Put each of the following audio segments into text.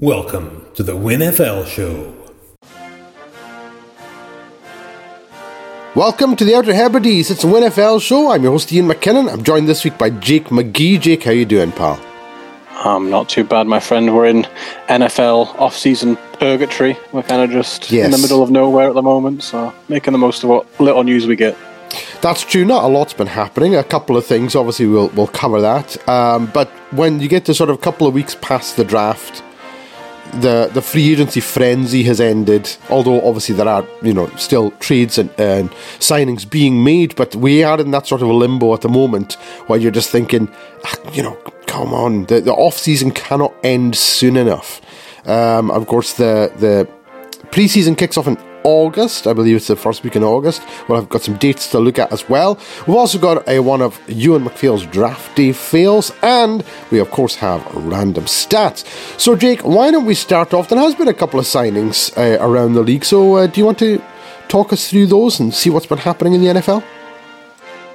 Welcome to the WinFL Show. Welcome to the Outer Hebrides. It's the WinFL Show. I'm your host Iain McKinnon. I'm joined this week by Jake McGee. Jake, how you doing, pal? Um, not too bad, my friend. We're in NFL off-season purgatory. We're kind of just Yes. in the middle of nowhere at the moment, so making the most of what little news we get. That's true. Not a lot's been happening. A couple of things. Obviously, we'll we'll cover that. Um, but when you get to sort of a couple of weeks past the draft, the the free agency frenzy has ended. Although obviously there are you know still trades and, and signings being made, but we are in that sort of a limbo at the moment where you're just thinking, "Ah, you know, come on, the the off season cannot end soon enough. Um, of course, the the Preseason kicks off in August. I believe it's the first week in August. Well, I've got some dates to look at as well. We've also got a one of Euan MacPhail's drafty fails, and we of course have random stats. So, Jake, why don't we start off? There has been a couple of signings uh, around the league. So, uh, do you want to talk us through those and see what's been happening in the NFL?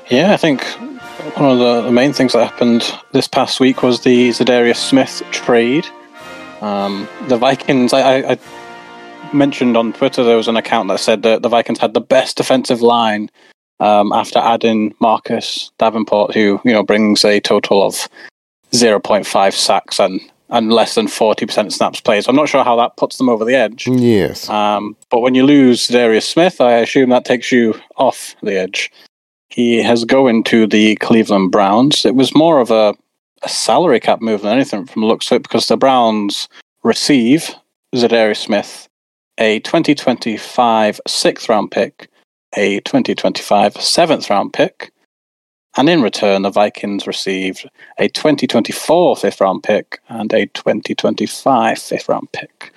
Yeah, I think one of the, main things that happened this past week was the Za'Darius Smith trade. Um, the Vikings, I, I mentioned on Twitter there was an account that said that the Vikings had the best defensive line um, after adding Marcus Davenport, who you know brings a total of 0.5 sacks and and less than 40% snaps played. So I'm not sure how that puts them over the edge. Yes. Um, but when you lose Darius Smith, I assume that takes you off the edge. He has going to the Cleveland Browns. It was more of a, a salary cap move than anything from looks of it because the Browns receive Za'Darius Smith, a 2025 sixth round pick, a 2025 seventh round pick, and in return, the Vikings received a 2024 fifth round pick and a 2025 fifth round pick.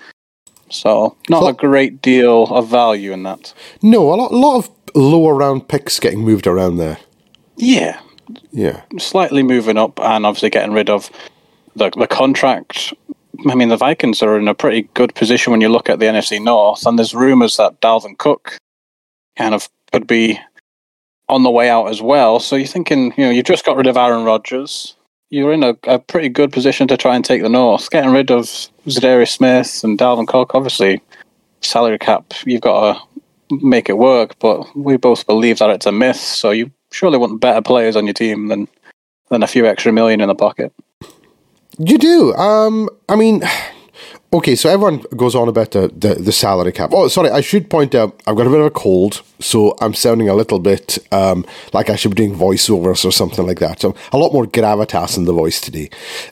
So, not So- a great deal of value in that. No, a lot, a lot of lower round picks getting moved around there. Yeah, Yeah. slightly moving up and obviously getting rid of the, the contract. I mean, the Vikings are in a pretty good position when you look at the NFC North, and there's rumours that Dalvin Cook kind of could be on the way out as well. So you're thinking, you know, you've just got rid of Aaron Rodgers. You're in a, a pretty good position to try and take the North. Getting rid of Za'Darius Smith and Dalvin Cook, obviously, salary cap, you've got to make it work, but we both believe that it's a myth. So you surely want better players on your team than than a few extra million in the pocket. You do. Um, I mean, okay, so everyone goes on about the, the, the salary cap. Oh, sorry, I should point out I've got a bit of a cold, so I'm sounding a little bit um, like I should be doing voiceovers or something like that. So a lot more gravitas in the voice today.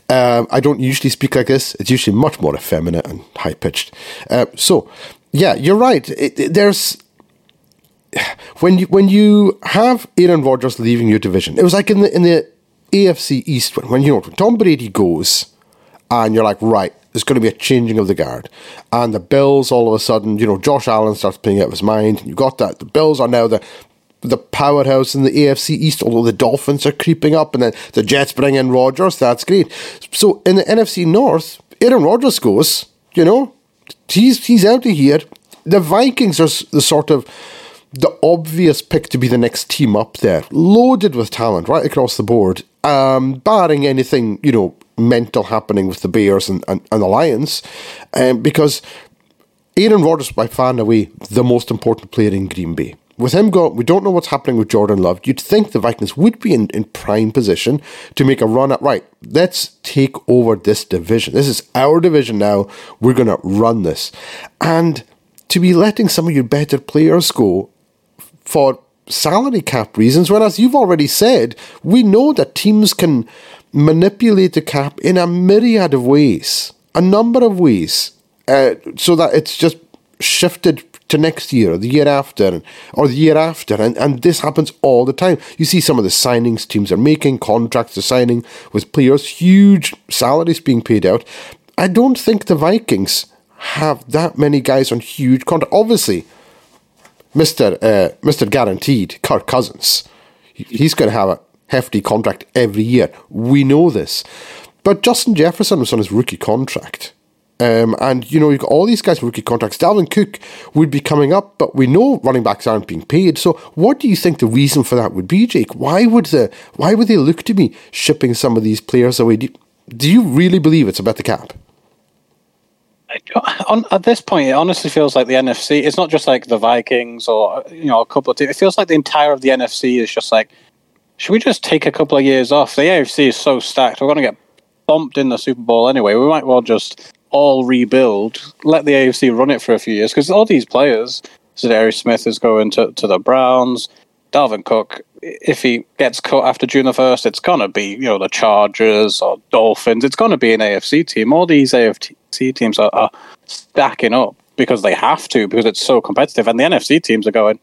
Um, I don't usually speak like this. It's usually much more effeminate and high pitched. Uh, so, yeah, you're right. It, it- there's when you when you have Aaron Rodgers leaving your division, it was like in the in the AFC East when, when you know Tom Brady goes, and you're like, right, there's going to be a changing of the guard, and the Bills all of a sudden, you know, Josh Allen starts playing out of his mind, and you got that. The Bills are now the the powerhouse in the AFC East, although the Dolphins are creeping up, and then the Jets bring in Rodgers. That's great. So in the NFC North, Aaron Rodgers goes, you know, he's he's out of here. The Vikings are the sort of the obvious pick to be the next team up there, loaded with talent right across the board, um, barring anything you know mental happening with the Bears and, and, and the Lions, um, because Aaron Rodgers by far and away the most important player in Green Bay. With him gone, we don't know what's happening with Jordan Love. You'd think the Vikings would be in, in prime position to make a run at right. Let's take over this division. This is our division now. We're going to run this, and to be letting some of your better players go for salary cap reasons, when as you've already said, we know that teams can manipulate the cap in a myriad of ways, a number of ways, uh, so that it's just shifted to next year or the year after or the year after and, and this happens all the time. You see some of the signings teams are making contracts are signing with players huge salaries being paid out. I don't think the vikings have that many guys on huge contracts. Obviously Mr. Uh, Mr. Guaranteed, Kirk Cousins. He's going to have a hefty contract every year. We know this. But Justin Jefferson was on his rookie contract. Um, and, you know, you've got all these guys with rookie contracts. Dalvin Cook would be coming up, but we know running backs aren't being paid. So what do you think the reason for that would be, Jake? Why would the why would they look to be shipping some of these players away? Do, do you really believe it's about the cap? On, at this point, it honestly feels like the NFC. It's not just like the Vikings or you know a couple of teams. It feels like the entire of the NFC is just like, should we just take a couple of years off? The AFC is so stacked. We're going to get bumped in the Super Bowl anyway. We might well just all rebuild. Let the AFC run it for a few years because all these players. Za'Darius Smith is going to, to the Browns. Dalvin Cook, if he gets cut after June the first, it's gonna be you know the Chargers or Dolphins. It's gonna be an AFC team. All these AFC teams are, are stacking up because they have to because it's so competitive, and the NFC teams are going.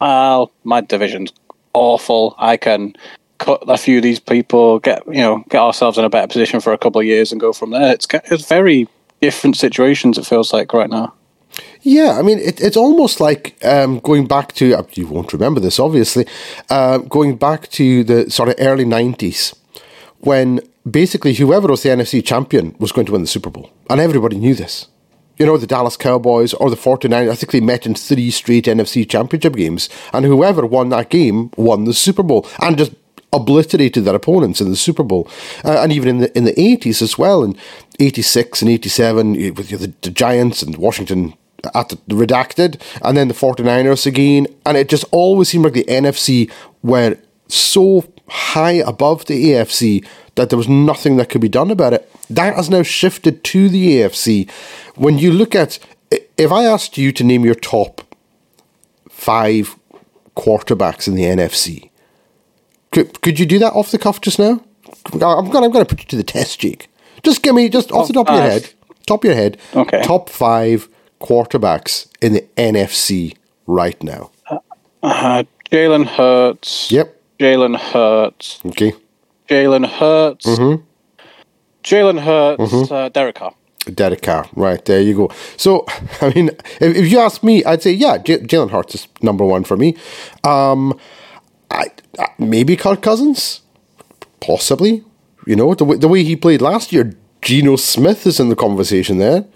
Well, my division's awful. I can cut a few of these people, get you know, get ourselves in a better position for a couple of years, and go from there. It's it's very different situations. It feels like right now. Yeah, I mean, it, it's almost like um, going back to, uh, you won't remember this, obviously, uh, going back to the sort of early 90s when basically whoever was the NFC champion was going to win the Super Bowl. And everybody knew this. You know, the Dallas Cowboys or the 49ers, I think they met in three straight NFC championship games. And whoever won that game won the Super Bowl and just obliterated their opponents in the Super Bowl. Uh, and even in the in the 80s as well, in 86 and 87, with the, the Giants and Washington at the redacted, and then the 49ers again. And it just always seemed like the NFC were so high above the AFC that there was nothing that could be done about it. That has now shifted to the AFC. When you look at, if I asked you to name your top five quarterbacks in the NFC, could, could you do that off the cuff just now? I'm gonna I'm to put you to the test, Jake. Just give me, just off the top of your head, top of your head, Okay. top five quarterbacks in the NFC right now. Uh, Jalen Hurts. Yep. Jalen Hurts. Okay. Jalen Hurts. Jalen Hurts. Uh, Derek Carr. Derek Carr. Right, there you go. So, I mean, if, if you ask me, I'd say, yeah, J- Jalen Hurts is number one for me. Um, I, I, maybe Kirk Cousins? Possibly. You know, the, way- the way he played last year, Geno Smith is in the conversation there.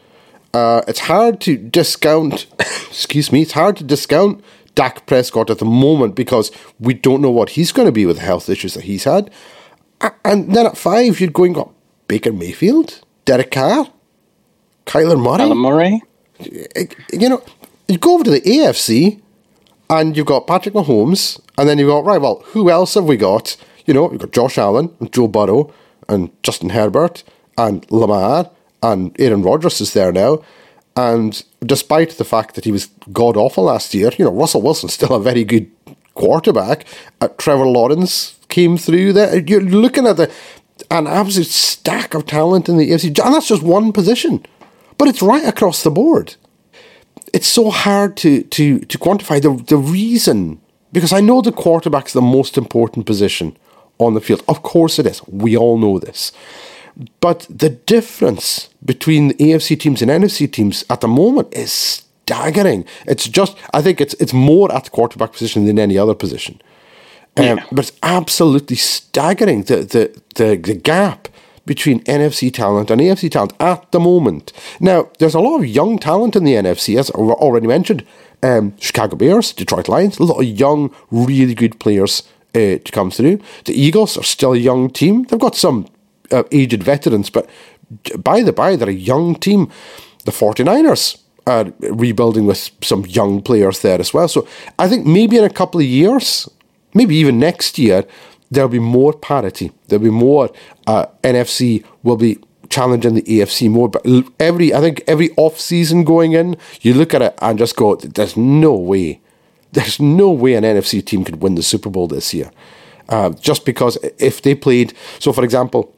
Uh, it's hard to discount, excuse me, it's hard to discount Dak Prescott at the moment because we don't know what he's going to be with the health issues that he's had. And then at five, you're going got Baker Mayfield, Derek Carr, Kyler Murray. Alan Murray. you know, you go over to the AFC and you've got Patrick Mahomes, and then you've got, right, well, who else have we got? You know, you've got Josh Allen and Joe Burrow and Justin Herbert and Lamar and Aaron Rodgers is there now. And despite the fact that he was god awful last year, you know, Russell Wilson's still a very good quarterback. Uh, Trevor Lawrence came through there. You're looking at the an absolute stack of talent in the AFC, and that's just one position. But it's right across the board it's so hard to to to quantify the the reason because I know the quarterback's the most important position on the field. Of course it is. We all know this. But the difference between the AFC teams and NFC teams at the moment is staggering. It's just I think it's it's more at the quarterback position than any other position. Um, But it's absolutely staggering the, the the the gap between NFC talent and AFC talent at the moment. Now, there's a lot of young talent in the NFC, as I already mentioned. Um, Chicago Bears, Detroit Lions, a lot of young, really good players uh, to come through. The Eagles are still a young team. They've got some uh, aged veterans, but by the by, they're a young team. The 49ers are rebuilding with some young players there as well. So I think maybe in a couple of years, maybe even next year, there'll be more parity. There'll be more uh, NFC will be challenging the AFC more. But every I think every off season going in, you look at it and just go, "There's no way, there's no way an NFC team could win the Super Bowl this year." Uh, just because if they played, so for example,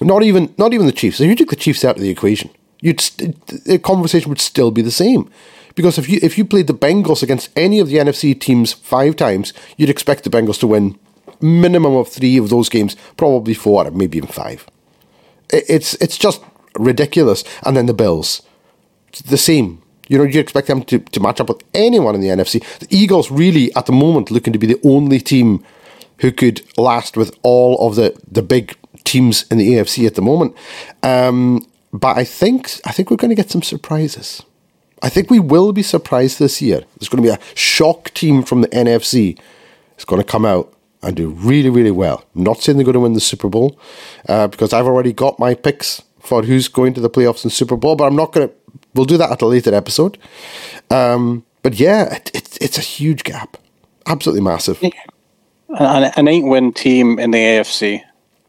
not even not even the Chiefs. If you took the Chiefs out of the equation, you'd the conversation would still be the same. Because if you if you played the Bengals against any of the NFC teams five times, you'd expect the Bengals to win minimum of three of those games, probably four, maybe even five. It's it's just ridiculous. And then the Bills, It's the same. You know, you expect them to, to match up with anyone in the NFC. The Eagles really, at the moment, looking to be the only team who could last with all of the, the big teams in the AFC at the moment. Um, but I think I think we're going to get some surprises. I think we will be surprised this year. There's going to be a shock team from the NFC. It's going to come out and do really, really well. I'm not saying they're going to win the Super Bowl uh, because I've already got my picks for who's going to the playoffs and Super Bowl, but I'm not going to we'll do that at a later episode. Um, but yeah, it, it, it's a huge gap, absolutely massive. An, an eight win team in the AFC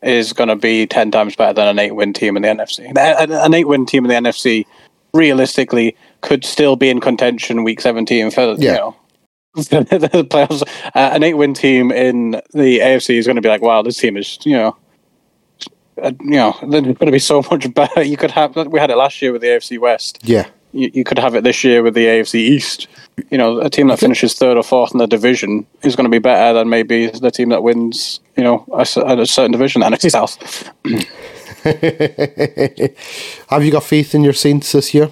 is going to be 10 times better than an eight win team in the NFC. An an eight win team in the NFC realistically could still be in contention week 17 for, Yeah. you know, the playoffs. Uh, an eight win team in the AFC is going to be like, wow, this team is, you know, uh, you know, they're going to be so much better. You could have, we had it last year with the AFC West. Yeah, You, you could have it this year with the AFC East. You know, a team that finishes third or fourth in the division is going to be better than maybe the team that wins, you know, a, a certain division, NFC South. have you got faith in your Saints this year?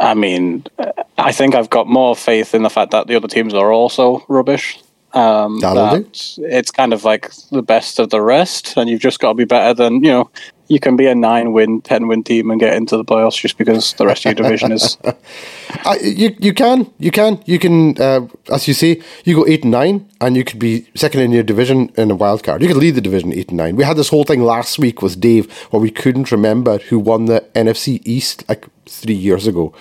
I mean, I think I've got more faith in the fact that the other teams are also rubbish. Um, That'll do. It's kind of like the best of the rest, and you've just got to be better than you know. You can be a nine-win, ten-win team and get into the playoffs just because the rest of your division is. I, you you can you can you can uh, as you say you go eight and nine and you could be second in your division in a wild card. You could lead the division eight and nine. We had this whole thing last week with Dave where we couldn't remember who won the NFC East like three years ago,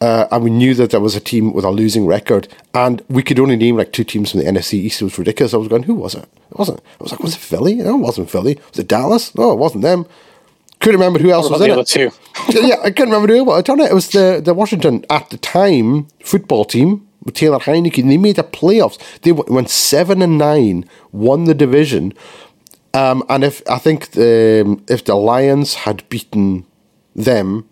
uh, and we knew that there was a team with a losing record, and we could only name like two teams from the NFC East. It was ridiculous. I was going, who was it? It wasn't. I was like, was it Philly? No, it wasn't Philly. Was it Dallas? No, it wasn't them. Couldn't remember who else was in it two? yeah, I can't remember who it was. I don't know. It was the, the Washington at the time football team with Taylor Heinicke. They made the playoffs. They went seven and nine, won the division. Um, and if I think the, if the Lions had beaten them,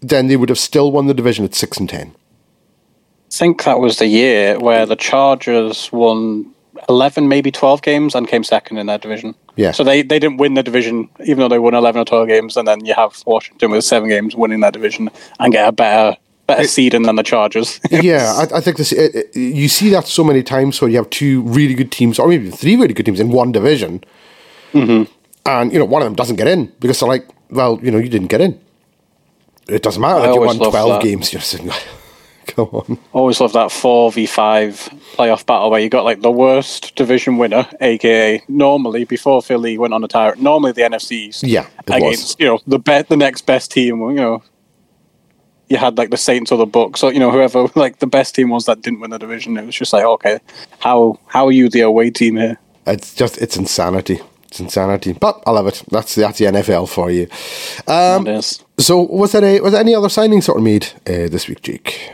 then they would have still won the division at six and ten. I think that was the year where the Chargers won 11, maybe 12 games and came second in their division. Yeah. So they, they didn't win the division, even though they won 11 or 12 games. And then you have Washington with seven games winning that division and get a better better seeding than the Chargers. Yeah, I, I think this. It, it- you see that so many times where you have two really good teams, or maybe three really good teams in one division, mm-hmm. and you know one of them doesn't get in because they're like, well, you know, you didn't get in. It doesn't matter I you won twelve that. games. You're saying, come on. Always love that 4v5 playoff battle where you got like the worst division winner, aka normally before Philly went on a tyrant, normally the NFCs. Yeah, against was. you know the be- the next best team. You know, you had like the Saints or the Bucks, or you know whoever like the best team was that didn't win the division. It was just like okay, how how are you the away team here? It's just it's insanity. It's insanity, but I love it. That's that's the NFL for you. Um, It is. So was there a, was there any other signings sort of made uh, this week, Jake?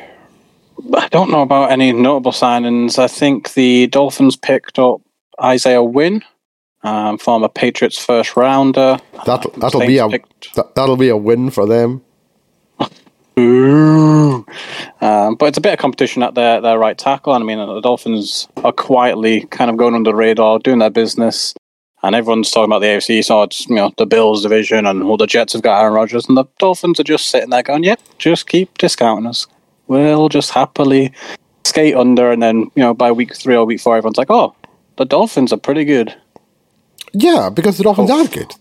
I don't know about any notable signings. I think the Dolphins picked up Isaiah Wynn, um, former Patriots first rounder. That'll Um, that'll be a picked- that, that'll be a win for them. Ooh. Um, but it's a bit of competition at their, their right tackle. And I mean, the Dolphins are quietly kind of going under the radar, doing their business. And everyone's talking about the AFC, so you know the Bills division, and all the Jets have got Aaron Rodgers, and the Dolphins are just sitting there going, "Yep, just keep discounting us. We'll just happily skate under." And then you know by week three or week four, everyone's like, "Oh, the Dolphins are pretty good." Yeah, because the Dolphins are good.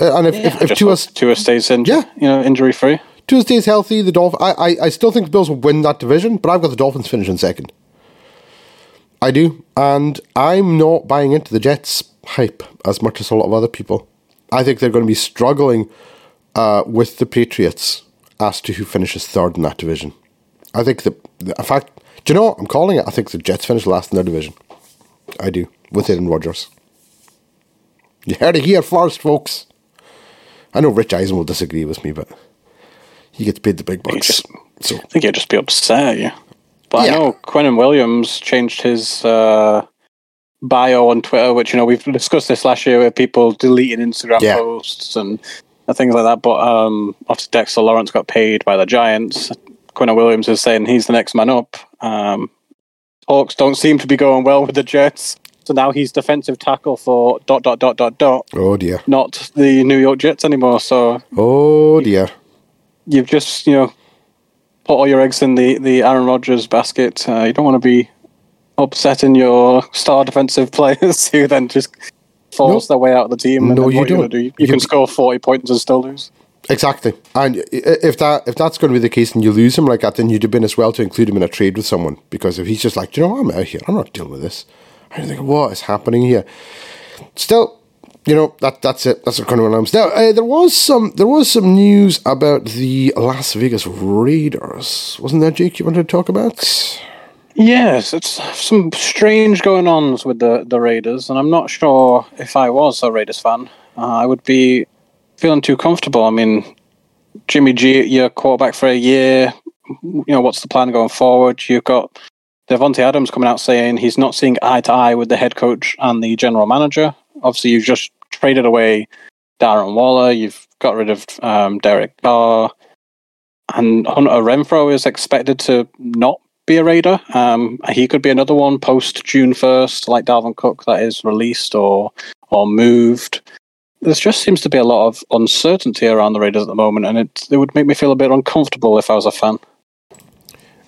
Uh, and if, if, if Just Tua, Tua stays in, Yeah. you know, injury free. Tua stays healthy, the Dolphins. I, I, I still think the Bills will win that division, but I've got the Dolphins finishing second. I do, and I'm not buying into the Jets hype as much as a lot of other people. I think they're going to be struggling uh, with the Patriots as to who finishes third in that division. I think the, the in fact, do you know what? I'm calling it. I think the Jets finish last in their division. I do with Aaron Rodgers. You heard it here first, folks. I know Rich Eisen will disagree with me, but he gets paid the big bucks. just- so I think he'd just be upset, yeah. But Yeah. I know Quinnen Williams changed his uh, bio on Twitter, which you know we've discussed this last year with people deleting Instagram Yeah. posts and, things like that. But um, obviously Dexter Lawrence got paid by the Giants. Quinnen Williams is saying he's the next man up. Um, talks don't seem to be going well with the Jets, so now he's defensive tackle for dot dot dot dot dot, oh dear, not the New York Jets anymore. So oh dear. you've just you know put all your eggs in the the Aaron Rodgers basket. Uh, you don't want to be upsetting your star defensive players who then just force their way out of the team. And No, you don't. do? You, You- can score forty points and still lose. Exactly, and if that if that's going to be the case and you lose him like that, then you'd have been as well to include him in a trade with someone because if he's just like, you know, what? I'm out here. I'm not dealing with this. I think, what is happening here? Still, you know that that's it. That's the kind of what I'm. Now uh, there was some there was some news about the Las Vegas Raiders, wasn't there, Jake? You wanted to talk about? Yes, it's some strange going ons with the the Raiders, and I'm not sure if I was a Raiders fan, uh, I would be feeling too comfortable. I mean, Jimmy G, your quarterback for a year. You know, what's the plan going forward? You've got Davante Adams coming out saying he's not seeing eye to eye with the head coach and the general manager. Obviously, you've just traded away Darren Waller. You've got rid of um, Derek Carr, and Hunter Renfrow is expected to not be a Raider. Um, he could be another one post June first, like Dalvin Cook, that is released or or moved. There just seems to be a lot of uncertainty around the Raiders at the moment, and it it would make me feel a bit uncomfortable if I was a fan.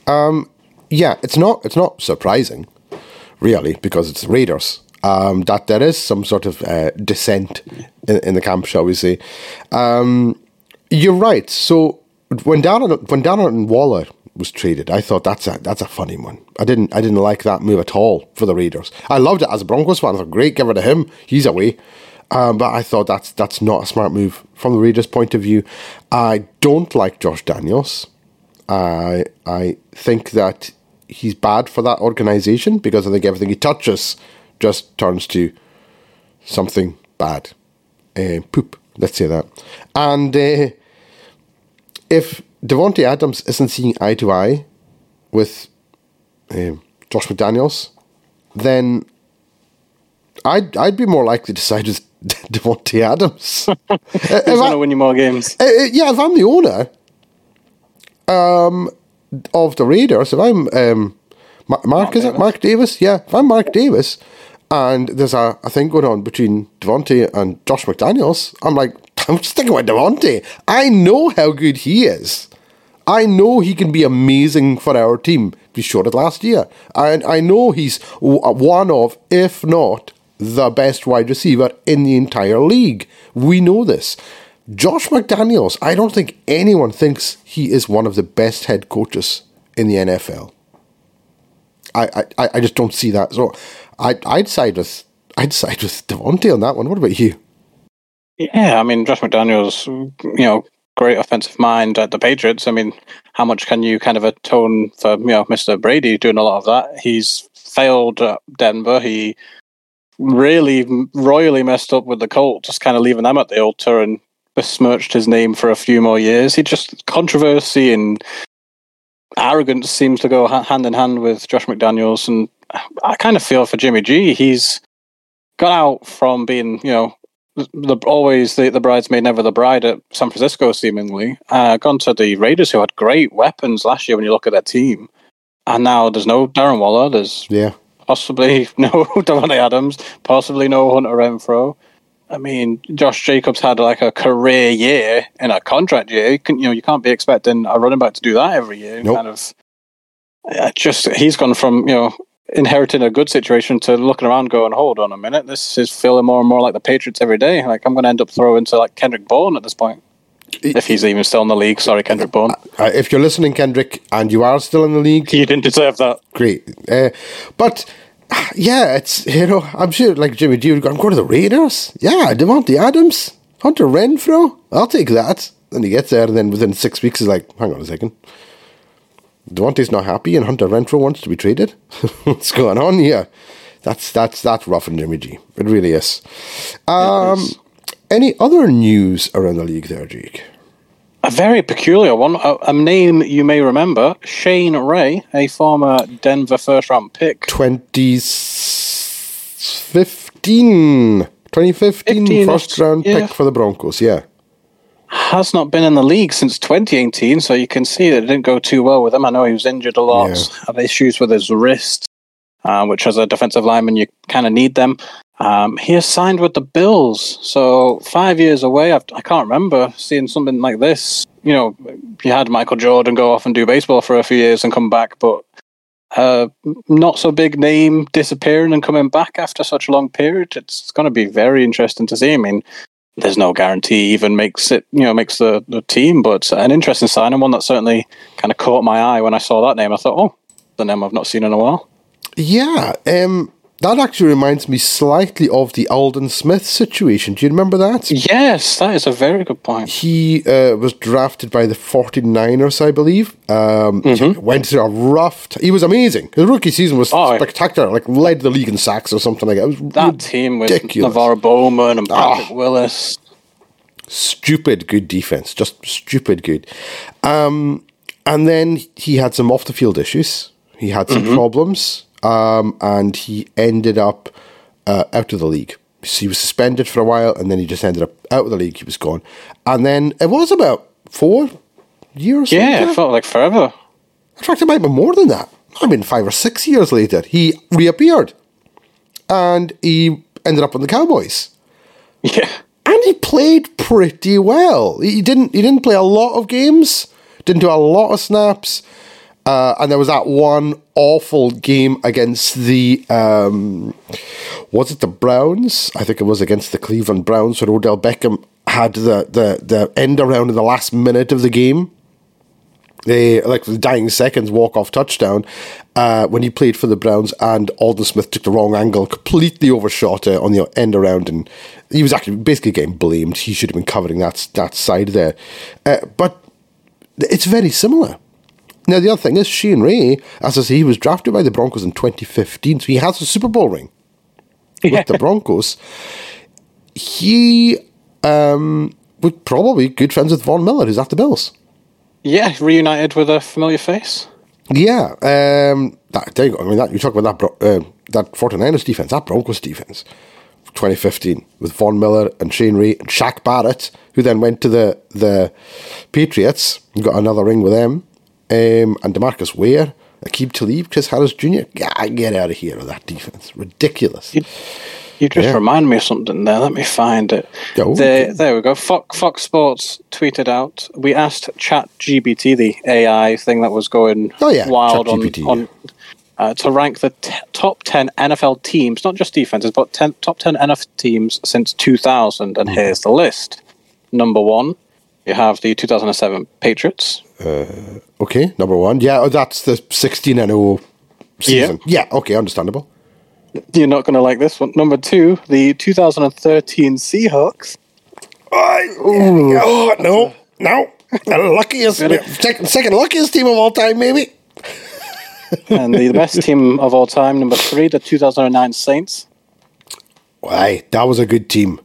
Um, yeah, it's not it's not surprising, really, because it's Raiders. Um, that there is some sort of uh, dissent in, in, the camp, shall we say? Um, you're right. So when Darren when Darren Waller was traded, I thought that's a that's a funny one. I didn't I didn't like that move at all for the Raiders. I loved it as a Broncos fan. I thought, great, rid of him. He's away. Um, but I thought that's that's not a smart move from the Raiders' point of view. I don't like Josh Daniels. I I think that he's bad for that organization because I think everything he touches just turns to something bad, uh, poop. Let's say that. And uh, if Davante Adams isn't seeing eye to eye with um, Josh McDaniels, then I'd I'd be more likely to side with Davante Adams. Who's going to win you more games? Uh, yeah, if I'm the owner um, of the Raiders, if I'm um, Mark, Mark is Davis. it Mark Davis? Yeah, if I'm Mark Davis, and there's a, a thing going on between Davante and Josh McDaniels, I'm like, I'm sticking with Davante. I know how good he is. I know he can be amazing for our team. We showed it last year. And I know he's one of, if not the best wide receiver in the entire league. We know this. Josh McDaniels, I don't think anyone thinks he is one of the best head coaches in the NFL. I, I, I just don't see that. So I, I'd side with I'd side with Davante on that one. What about you? Yeah, I mean Josh McDaniels, you know, great offensive mind at the Patriots. I mean, how much can you kind of atone for you know Mr. Brady doing a lot of that? He's failed at Denver. He really royally messed up with the Colts, just kind of leaving them at the altar and besmirched his name for a few more years. He just controversy and arrogance seems to go hand in hand with Josh McDaniels, and I kind of feel for Jimmy G. He's got out from being, you know, the, always the, the bridesmaid, never the bride at San Francisco, seemingly. Uh, gone to the Raiders, who had great weapons last year when you look at their team. And now there's no Darren Waller. There's yeah possibly no Davante Adams, possibly no Hunter Renfrow. I mean, Josh Jacobs had like a career year in a contract year. You, can, you know, you can't be expecting a running back to do that every year. Nope. Kind of, just he's gone from you know inheriting a good situation to looking around, going, "Hold on a minute, this is feeling more and more like the Patriots every day." Like I'm going to end up throwing to like Kendrick Bourne at this point. If he's even still in the league, sorry, Kendrick Bourne. Uh, if you're listening, Kendrick, and you are still in the league, you didn't deserve that. Great, uh, but yeah, it's you know I'm sure like Jimmy G would go. I'm going to the Raiders. Yeah, Davante Adams, Hunter Renfrow, I'll take that. Then he gets there, and then within six weeks, he's like, "Hang on a second, Davante's not happy, and Hunter Renfrow wants to be traded. What's going on here?" That's that's that's rough Jimmy G. It really is. Um, any other news around the league there, Jake? A very peculiar one. A, a, name you may remember Shane Ray, a former Denver first round pick. 2015. 2015 first round yeah. pick for the Broncos, yeah. Has not been in the league since 2018, so you can see that it didn't go too well with him. I know he was injured a lot, yeah. had issues with his wrist, uh, which as a defensive lineman, you kind of need them. Um, he has signed with the Bills, so five years away. I've, I can not remember seeing something like this. You know, you had Michael Jordan go off and do baseball for a few years and come back, but uh, not so big name disappearing and coming back after such a long period. It's going to be very interesting to see. I mean, there's no guarantee even makes it, you know, makes the, the team, but an interesting sign and one that certainly kind of caught my eye when I saw that name. I thought, oh, the name I've not seen in a while. Yeah, um, that actually reminds me slightly of the Aldon Smith situation. Do you remember that? Yes, that is a very good point. He uh, was drafted by the 49ers, I believe. Um, Went through a rough. T- he was amazing. His rookie season was Oh, spectacular. Like led the league in sacks or something like that. It was That team with. NaVorro Bowman and Patrick Ah. Willis. stupid good defense, just stupid good. Um, and then he had some off the field issues. He had some problems, um, and he ended up uh, out of the league. So he was suspended for a while, and then he just ended up out of the league. He was gone, and then it was about four years. Yeah, later. it felt like forever. In fact, it might be more than that. I mean, five or six years later, he reappeared, and he ended up on the Cowboys Yeah. and he played pretty well. He didn't he didn't play a lot of games, didn't do a lot of snaps, uh, and there was that one awful game against the um, was it the Browns? I think it was against the Cleveland Browns where Odell Beckham had the the the end around in the last minute of the game. They like the dying seconds walk off touchdown uh, when he played for the Browns, and Aldon Smith took the wrong angle, completely overshot it on the end around, and he was actually basically getting blamed. He should have been covering that that side there, uh, but it's very similar. Now the other thing is Shane Ray, as I say, he was drafted by the Broncos in 2015, so he has a Super Bowl ring with the Broncos. He um, was probably good friends with Von Miller, who's at the Bills. Yeah, reunited with a familiar face. Yeah, um, that, there you go. I mean, that, you talk about that uh, that 49ers defense, that Broncos defense, 2015 with Von Miller and Shane Ray and Shaq Barrett, who then went to the the Patriots and got another ring with them, um, and Demarcus Ware, Aqib Talib, Chris Harris Jr. Yeah, get out of here with that defense, ridiculous. You just Yeah. remind me of something there. Let me find it. Oh, there, okay. there we go. Fox, Fox Sports tweeted out. We asked ChatGPT, the AI thing that was going Oh, yeah, wild on, on uh, to rank the t- top ten NFL teams, not just defenses, but 10, top ten NFL teams since 2000. Mm-hmm. And here's the list. Number one, you have the 2007 Patriots. Okay, number one. Yeah, oh, that's the 16 and 0 season. Yeah, okay, understandable. You're not going to like this one. Number two, the 2013 Seahawks. Oh, no, no. The luckiest, second, second luckiest team of all time, maybe. and the best team of all time, number three, the 2009 Saints. Why, that was a good team.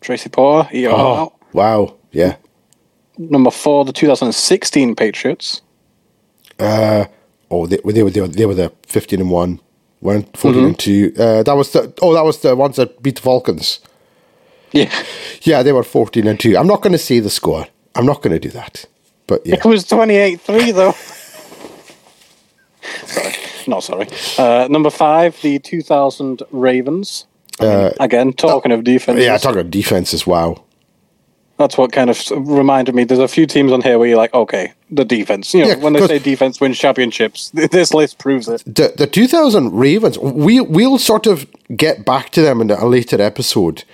Tracy ER Oh, wow. Yeah. Number four, the 2016 Patriots. Uh, oh, they, they, were, they, were, they were the 15 and 1, weren't 14 and 2. Uh, that was the, oh, that was the ones that beat the Falcons. Yeah, Yeah, they were 14 and 2. I'm not going to say the score. I'm not going to do that. But yeah. it was 28 3, though. sorry, not sorry. Uh, number five, the 2000 Ravens. Again, talking of defense, Uh, Yeah, talking about defenses, wow. That's what kind of reminded me. There's a few teams on here where you're like, okay, the defense. You know, Yeah, when they say defense wins championships, this list proves it. the the 2000 Ravens, we we'll sort of get back to them in a later episode.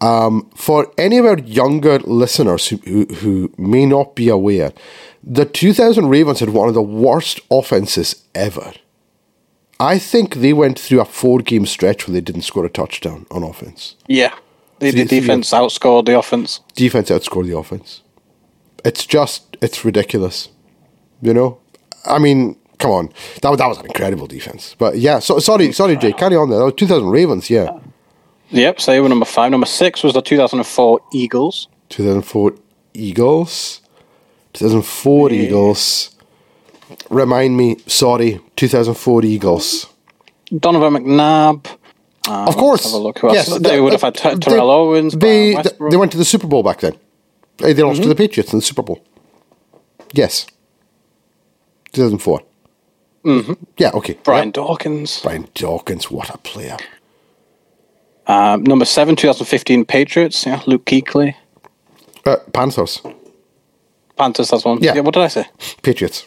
Um, for any of our younger listeners who, who who may not be aware, the 2000 Ravens had one of the worst offenses ever. I think they went through a four game stretch where they didn't score a touchdown on offense. Yeah, the, the So- so, defense outscored the offense. Defense outscored the offense. It's just it's ridiculous. You know, I mean, come on, that was- that was an incredible defense. But yeah, so sorry, sorry, Jay, carry on there. That was 2000 Ravens, yeah. Yep, so they were number five. Number six was the 2004 Eagles. 2004 Eagles. 2004 Eagles. Remind me, sorry, 2004 Eagles. Donovan McNabb. Uh, Of course. Have a look. Who else? Yes, they would have had T- they- Terrell Owens. They, they went to the Super Bowl back then. Uh, They lost to the Patriots in the Super Bowl. Yes. 2004. Mm-hmm. Yeah, okay. Brian Yep. Dawkins. Brian Dawkins, what a player. Um, number seven, 2015 Patriots. Yeah, Luke Kuechly. Uh, Panthers. Panthers, that's one. Yeah. what did I say? Patriots.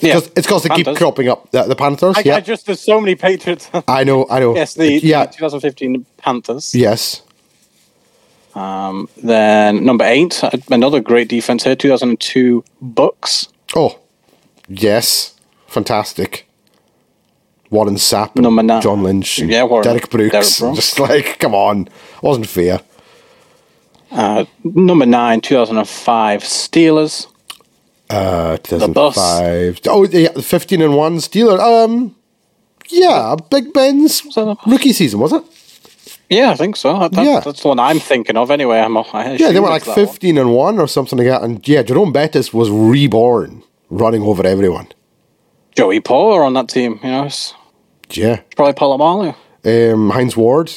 Yeah, Cause, it's because they keep cropping up. The, the Panthers, I, yeah. I just, there's so many Patriots. I know, I know. yes, the, yeah, the 2015 Panthers. yes. Um, then number eight, uh, another great defense here, 2002 Bucks. Oh, yes. Fantastic. Warren Sapp, and Number nine. John Lynch, Yeah, Warren- Derrick Brooks. Derrick Brooks. Just like, come on, wasn't fair. Uh, number nine, 2005 Steelers. Uh, bus. 2005. Oh, yeah, 15 and 1 Steelers. Um, yeah, Big Ben's rookie season, was it? Yeah, I think so. That, that- Yeah. That's the one I'm thinking of anyway. I'm, I Yeah, they were like it's that one. 15 and 1 or something like that. And yeah, Jerome Bettis was reborn, running over everyone. Joey Polar on that team, you know. It's Yeah. probably Polamalu. Um, Hines Ward.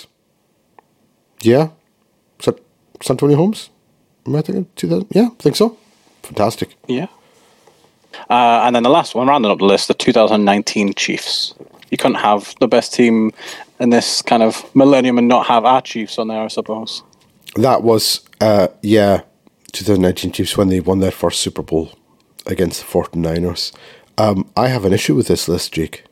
Yeah. Santonio Holmes? Am I thinking 2000? Yeah, I think so. Fantastic. Yeah. Uh, and then the last one, rounding up the list, the 2019 Chiefs. You couldn't have the best team in this kind of millennium and not have our Chiefs on there, I suppose. That was, uh, yeah, 2019 Chiefs when they won their first Super Bowl against the 49ers. Um, I have an issue with this list, Jake.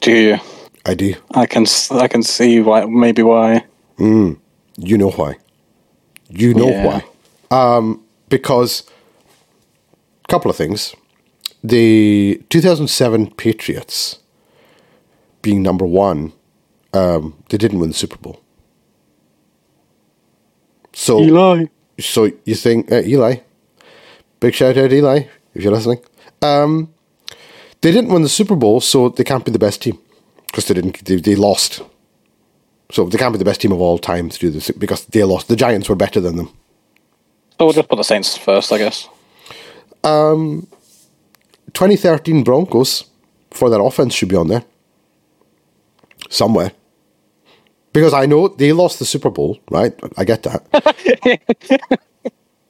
Do you? I do. I can I can see why maybe why. You know why. You know Yeah. why. Um, because couple of things. The 2007 Patriots being number one, um, they didn't win the Super Bowl. So, Eli. so you think uh, Eli? Big shout out Eli if you're listening. Um, they didn't win the Super Bowl, so they can't be the best team because they didn't. They, they lost. So they can't be the best team of all time to do this because they lost. The Giants were better than them. So we'll just put the Saints first, I guess. Um, 2013 Broncos for their offense should be on there somewhere. Because I know they lost the Super Bowl, right? I get that.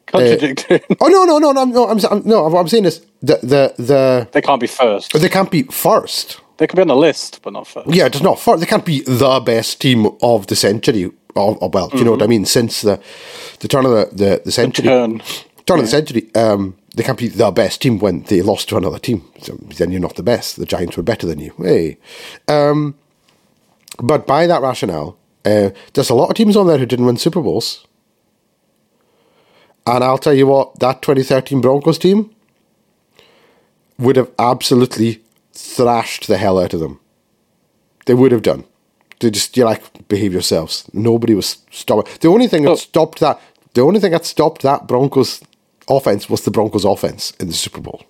Contradictory. Uh, oh no, no, no, no, no! I'm, I'm no. What I'm saying is the the the they can't be first. they can't be first. They could be on the list, but not first. Yeah, it's not first. They can't be the best team of the century. Or, or well, you know mm-hmm. what I mean. Since the the turn of the the, the century, turn. turn of the century, um, they can't be the best team when they lost to another team. So then you're not the best. The Giants were better than you. Hey, um, but by that rationale, uh, there's a lot of teams on there who didn't win Super Bowls. And I'll tell you what, that 2013 Broncos team would have absolutely thrashed the hell out of them. They would have done. They just, you like, behave yourselves. Nobody was stopping. The only thing that Oh. stopped that, the only thing that stopped that Broncos offense was the Broncos offense in the Super Bowl.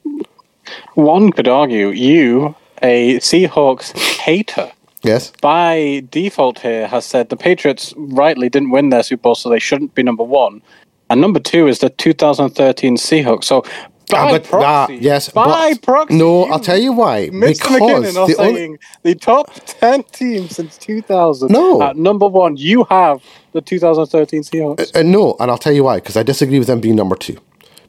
One could argue you, a Seahawks hater, Yes? by default here has said the Patriots rightly didn't win their Super Bowl, so they shouldn't be number one. And number two is the 2013 Seahawks. So by Ah, but proxy, that- yes, by proxy. no, I'll tell you why. Mr. Because McKinnon the only- the top 10 teams since 2000. No. At number one, you have the 2013 Seahawks. Uh, no, and I'll tell you why. Because I disagree with them being number two.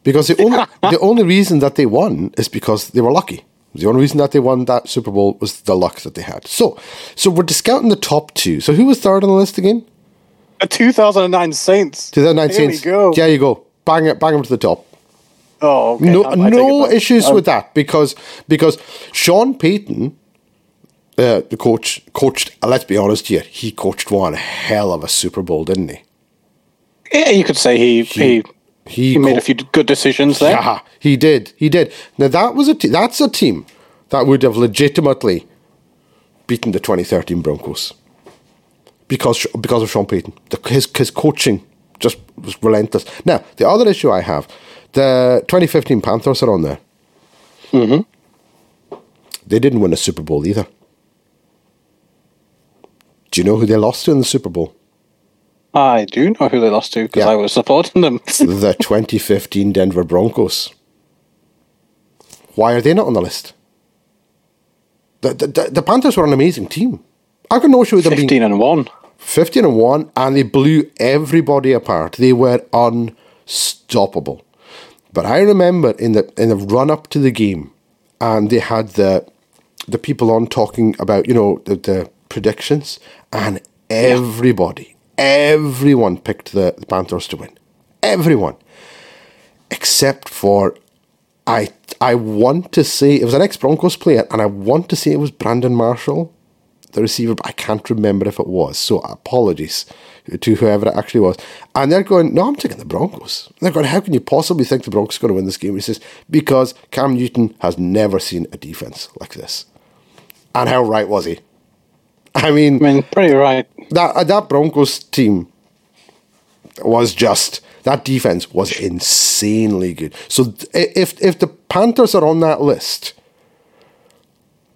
Because the only the only reason that they won is because they were lucky. The only reason that they won that Super Bowl was the luck that they had. So, so we're discounting the top two. So who was third on the list again? The 2009 Saints. 2009 Here Saints. go. There you go. Bang it, bang them to the top. Oh, okay. No, I- I no issues Um, with that because because Sean Payton, uh, the coach, coached. uh, Let's be honest here. He coached one hell of a Super Bowl, didn't he? Yeah, you could say he he, He, he made co- a few good decisions there. Yeah, he did. He did. Now that was a te- that's a team that would have legitimately beaten the 2013 Broncos because because of Sean Payton. The, his his coaching just was relentless. Now the other issue I have, the 2015 Panthers are on there. Mm-hmm. They didn't win a Super Bowl either. Do you know who they lost to in the Super Bowl? I do know who they lost to because Yeah. I was supporting them. the 2015 Denver Broncos. Why are they not on the list? The, the, the, the Panthers were an amazing team. I got no issue with them being 15 and 1. 15 and 1, and they blew everybody apart. They were unstoppable. But I remember in the in the run up to the game, and they had the the people on talking about you know the, the predictions, and everybody, everyone picked the, the Panthers to win. Everyone, except for I I want to say it was an ex Broncos player, and I want to say it was Brandon Marshall, the receiver, but I can't remember if it was. So apologies to whoever it actually was. And they're going, no, I'm taking the Broncos. And they're going, how can you possibly think the Broncos are going to win this game? He says, because Cam Newton has never seen a defense like this. And how right was he? I mean, I mean, pretty right. that uh, that Broncos team was just that defense was insanely good. So if if the Panthers are on that list,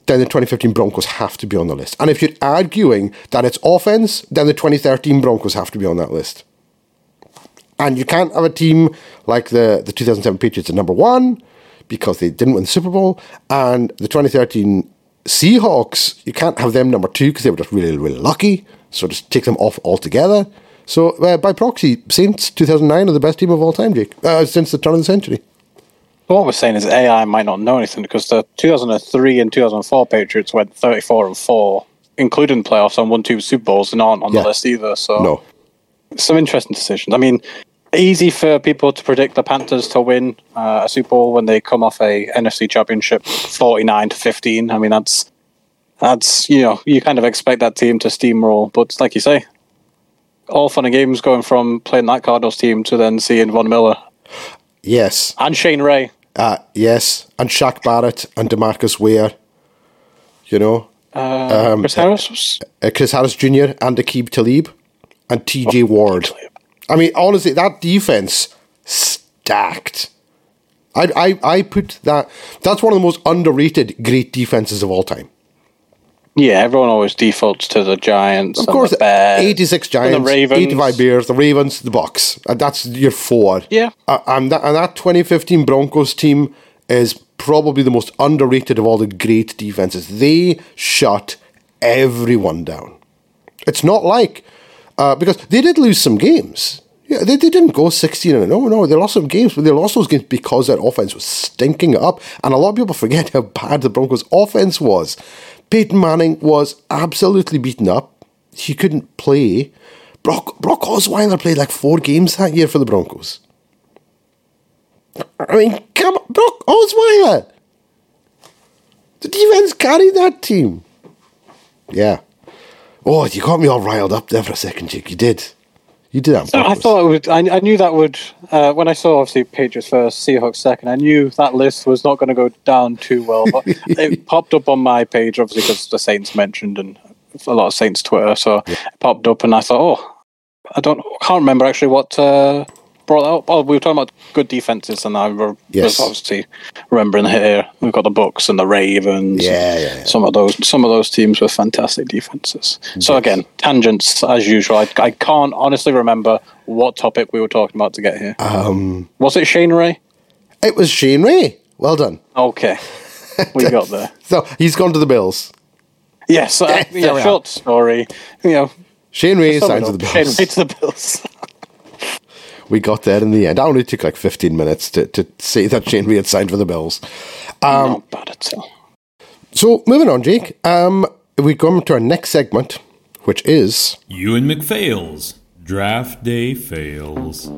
then the 2015 Broncos have to be on the list. And if you're arguing that it's offense, then the 2013 Broncos have to be on that list. And you can't have a team like the, the 2007 Patriots at number one because they didn't win the Super Bowl, and the 2013 Seahawks, you can't have them number two because they were just really, really lucky. So just take them off altogether. So uh, by proxy, Saints 2009 are the best team of all time, Jake, uh, since the turn of the century. What we're saying is AI might not know anything because the 2003 and 2004 Patriots went 34 and 4, including playoffs and won two Super Bowls and aren't on Yeah. the list either. So No. some interesting decisions. I mean, easy for people to predict the Panthers to win uh, a Super Bowl when they come off a NFC Championship 49 to 15. I mean, that's that's you know you kind of expect that team to steamroll, but like you say, all fun and games going from playing that Cardinals team to then seeing Von Miller Yes. and Shane Ray. Uh, yes. And Shaq Barrett and Demarcus Ware. You know, Uh, Chris Harris uh, Chris Harris Jr. and Aqib Talib and TJ Ward. I mean, honestly, that defense stacked. I, I, I put that. That's one of the most underrated great defenses of all time. Yeah, everyone always defaults to the Giants. Of and course, the Bears, 86 and Giants, the Ravens. 85 Bears, the Ravens, the Bucks. And that's your four. Yeah. Uh, and, that, and that 2015 Broncos team is probably the most underrated of all the great defenses. They shut everyone down. It's not like, uh, because they did lose some games. Yeah, they, they didn't go 16 and no, no, they lost some games, but they lost those games because their offense was stinking up. And a lot of people forget how bad the Broncos' offense was. Peyton Manning was absolutely beaten up. He couldn't play. Brock, Brock Osweiler played like four games that year for the Broncos. I mean, come on, Brock Osweiler. The defense carried that team. Yeah. Oh, you got me all riled up there for a second, Jake. You did. You did that. I thought it would. I, I knew that would. Uh, when I saw obviously Patriots first, Seahawks second, I knew that list was not going to go down too well. But it popped up on my page, obviously because the Saints mentioned and a lot of Saints Twitter. So it popped up, and I thought, oh, I don't, can't remember actually what uh, brought up. Oh, we were talking about good defenses, and I re- Yes. was obviously remembering here we've got the Bucks and the Ravens. Yeah, yeah, yeah. Some of those, some of those teams with fantastic defenses. So again, tangents as usual. I, I can't honestly remember what topic we were talking about to get here. Um, Was it Shane Ray? it was Shane Ray. Well done. Okay, we got there. So he's gone to the Bills. Yes, uh, yeah. Short story. You know, Shane Ray sum it signs up. with the Shane Bills. Ray to the Bills. We got there in the end. I only took like 15 minutes to, to say that Shane Ray had signed for the Bills. Um, Not bad at all. So moving on, Jake. Um, we come to our next segment, which is Euan MacPhail's Draft Day Fails.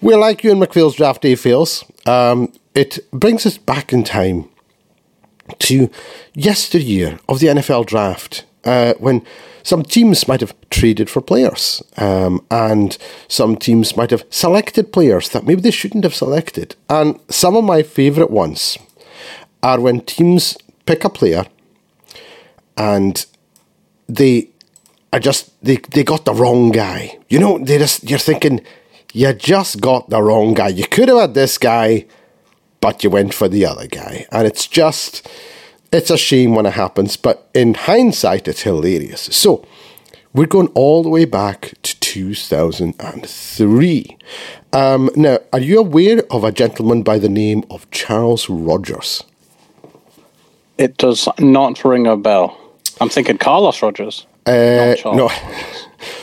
we're like you and MacPhail's draft day fails. Um, it brings us back in time to yesteryear of the NFL draft, uh, when some teams might have traded for players, um, and some teams might have selected players that maybe they shouldn't have selected. And some of my favourite ones are when teams pick a player and they are just they, they got the wrong guy. You know, they just you're thinking, you just got the wrong guy. You could have had this guy, but you went for the other guy. And it's just it's a shame when it happens, but in hindsight it's hilarious. So we're going all the way back to 2003. Um, now, are you aware of a gentleman by the name of Charles Rogers? It does not ring a bell. I'm thinking Carlos Rogers. Uh, Charles. no.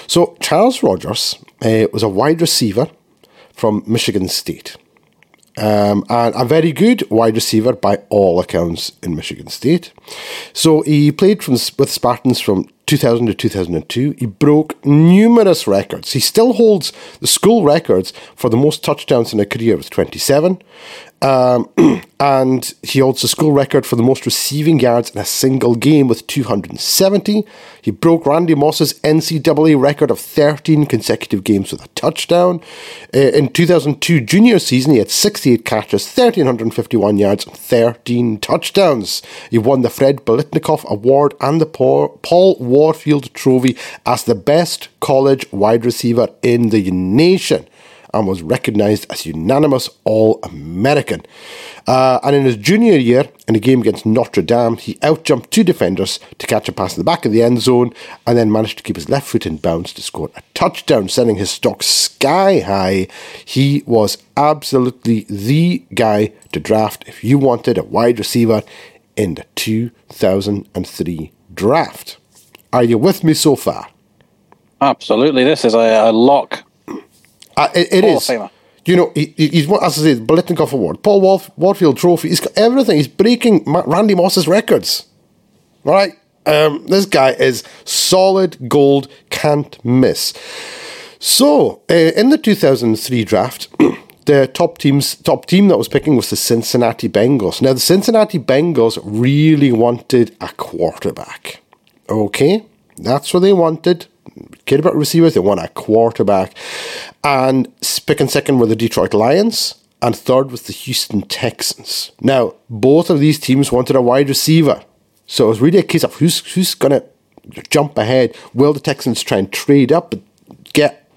So Charles Rogers uh, was a wide receiver from Michigan State, um, and a very good wide receiver by all accounts in Michigan State. So he played from, with Spartans from 2000 to 2002. He broke numerous records. He still holds the school records for the most touchdowns in a career with 27. Um, and he holds the school record for the most receiving yards in a single game with 270. He broke Randy Moss's NCAA record of 13 consecutive games with a touchdown. Uh, in 2002 junior season, he had 68 catches, 1,351 yards, and 13 touchdowns. He won the Fred Biletnikoff Award and the Paul Warfield Trophy as the best college wide receiver in the nation and was recognised as unanimous All American. Uh, and in his junior year, in a game against Notre Dame, he outjumped two defenders to catch a pass in the back of the end zone and then managed to keep his left foot in bounds to score a touchdown, sending his stock sky high. He was absolutely the guy to draft if you wanted a wide receiver in the 2003 draft. Are you with me so far? Absolutely. This is a, a lock uh, it, it is. You know, he, he's as I say, Biletnikoff Award, Paul Warf, Warfield Trophy. He's got everything. He's breaking Randy Moss's records. All right, um, this guy is solid gold, can't miss. So, uh, in the 2003 draft, the top teams, top team that was picking was the Cincinnati Bengals. Now, the Cincinnati Bengals really wanted a quarterback. Okay, that's what they wanted cared about receivers, they want a quarterback. And pick and second were the Detroit Lions, and third was the Houston Texans. Now, both of these teams wanted a wide receiver. So it was really a case of who's who's gonna jump ahead. Will the Texans try and trade up and get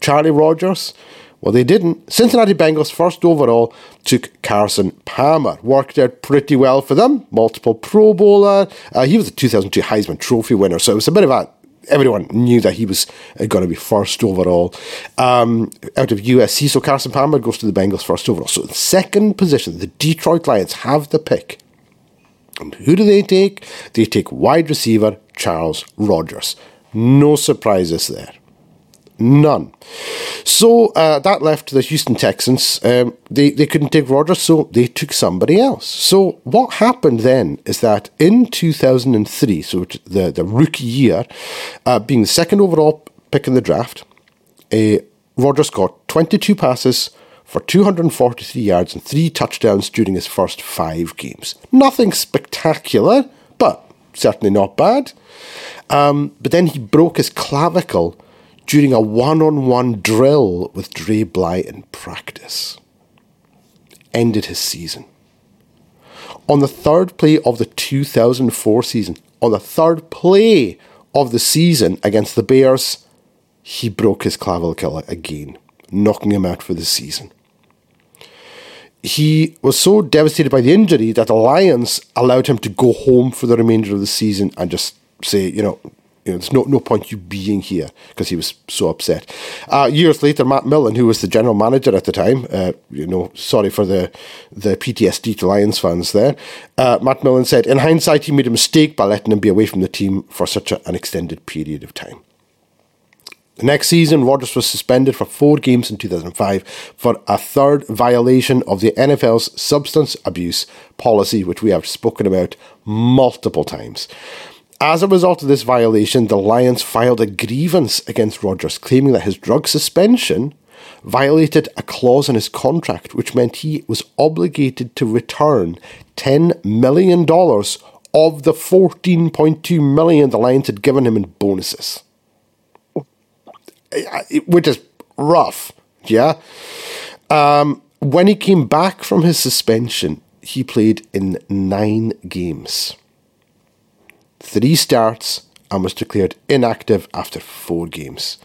Charlie Rogers? Well, they didn't. Cincinnati Bengals, first overall, took Carson Palmer. Worked out pretty well for them. Multiple Pro Bowler. Uh, he was a 2002 Heisman Trophy winner, so it was a bit of a everyone knew that he was uh, going to be first overall um, out of USC. So Carson Palmer goes to the Bengals first overall. So second position, the Detroit Lions have the pick. And who do they take? They take wide receiver Charles Rogers. No surprises there. None. So uh, that left the Houston Texans. Um, they, they couldn't take Rogers, so they took somebody else. So what happened then is that in 2003, so the, the rookie year, uh, being the second overall pick in the draft, uh, Rogers got 22 passes for 243 yards and three touchdowns during his first five games. Nothing spectacular, but certainly not bad. Um, but then he broke his clavicle during a one on one drill with Dre Bly in practice. Ended his season. On the third play of the 2004 season, on the third play of the season against the Bears, he broke his clavicle again, knocking him out for the season. He was so devastated by the injury that the Lions allowed him to go home for the remainder of the season and just say, you know, know, there's no, no point you being here because he was so upset. Uh, years later, Matt Millen, who was the general manager at the time, uh, you know, sorry for the the PTSD to Lions fans there. Uh, Matt Millen said, in hindsight, he made a mistake by letting him be away from the team for such a, an extended period of time. The next season, Rogers was suspended for four games in 2005 for a third violation of the NFL's substance abuse policy, which we have spoken about multiple times. As a result of this violation, the Lions filed a grievance against Rogers, claiming that his drug suspension violated a clause in his contract, which meant he was obligated to return $10 million of the 14.2 million the Lions had given him in bonuses. Which is rough, yeah? Um, when he came back from his suspension, he played in nine games three starts, and was declared inactive after four games.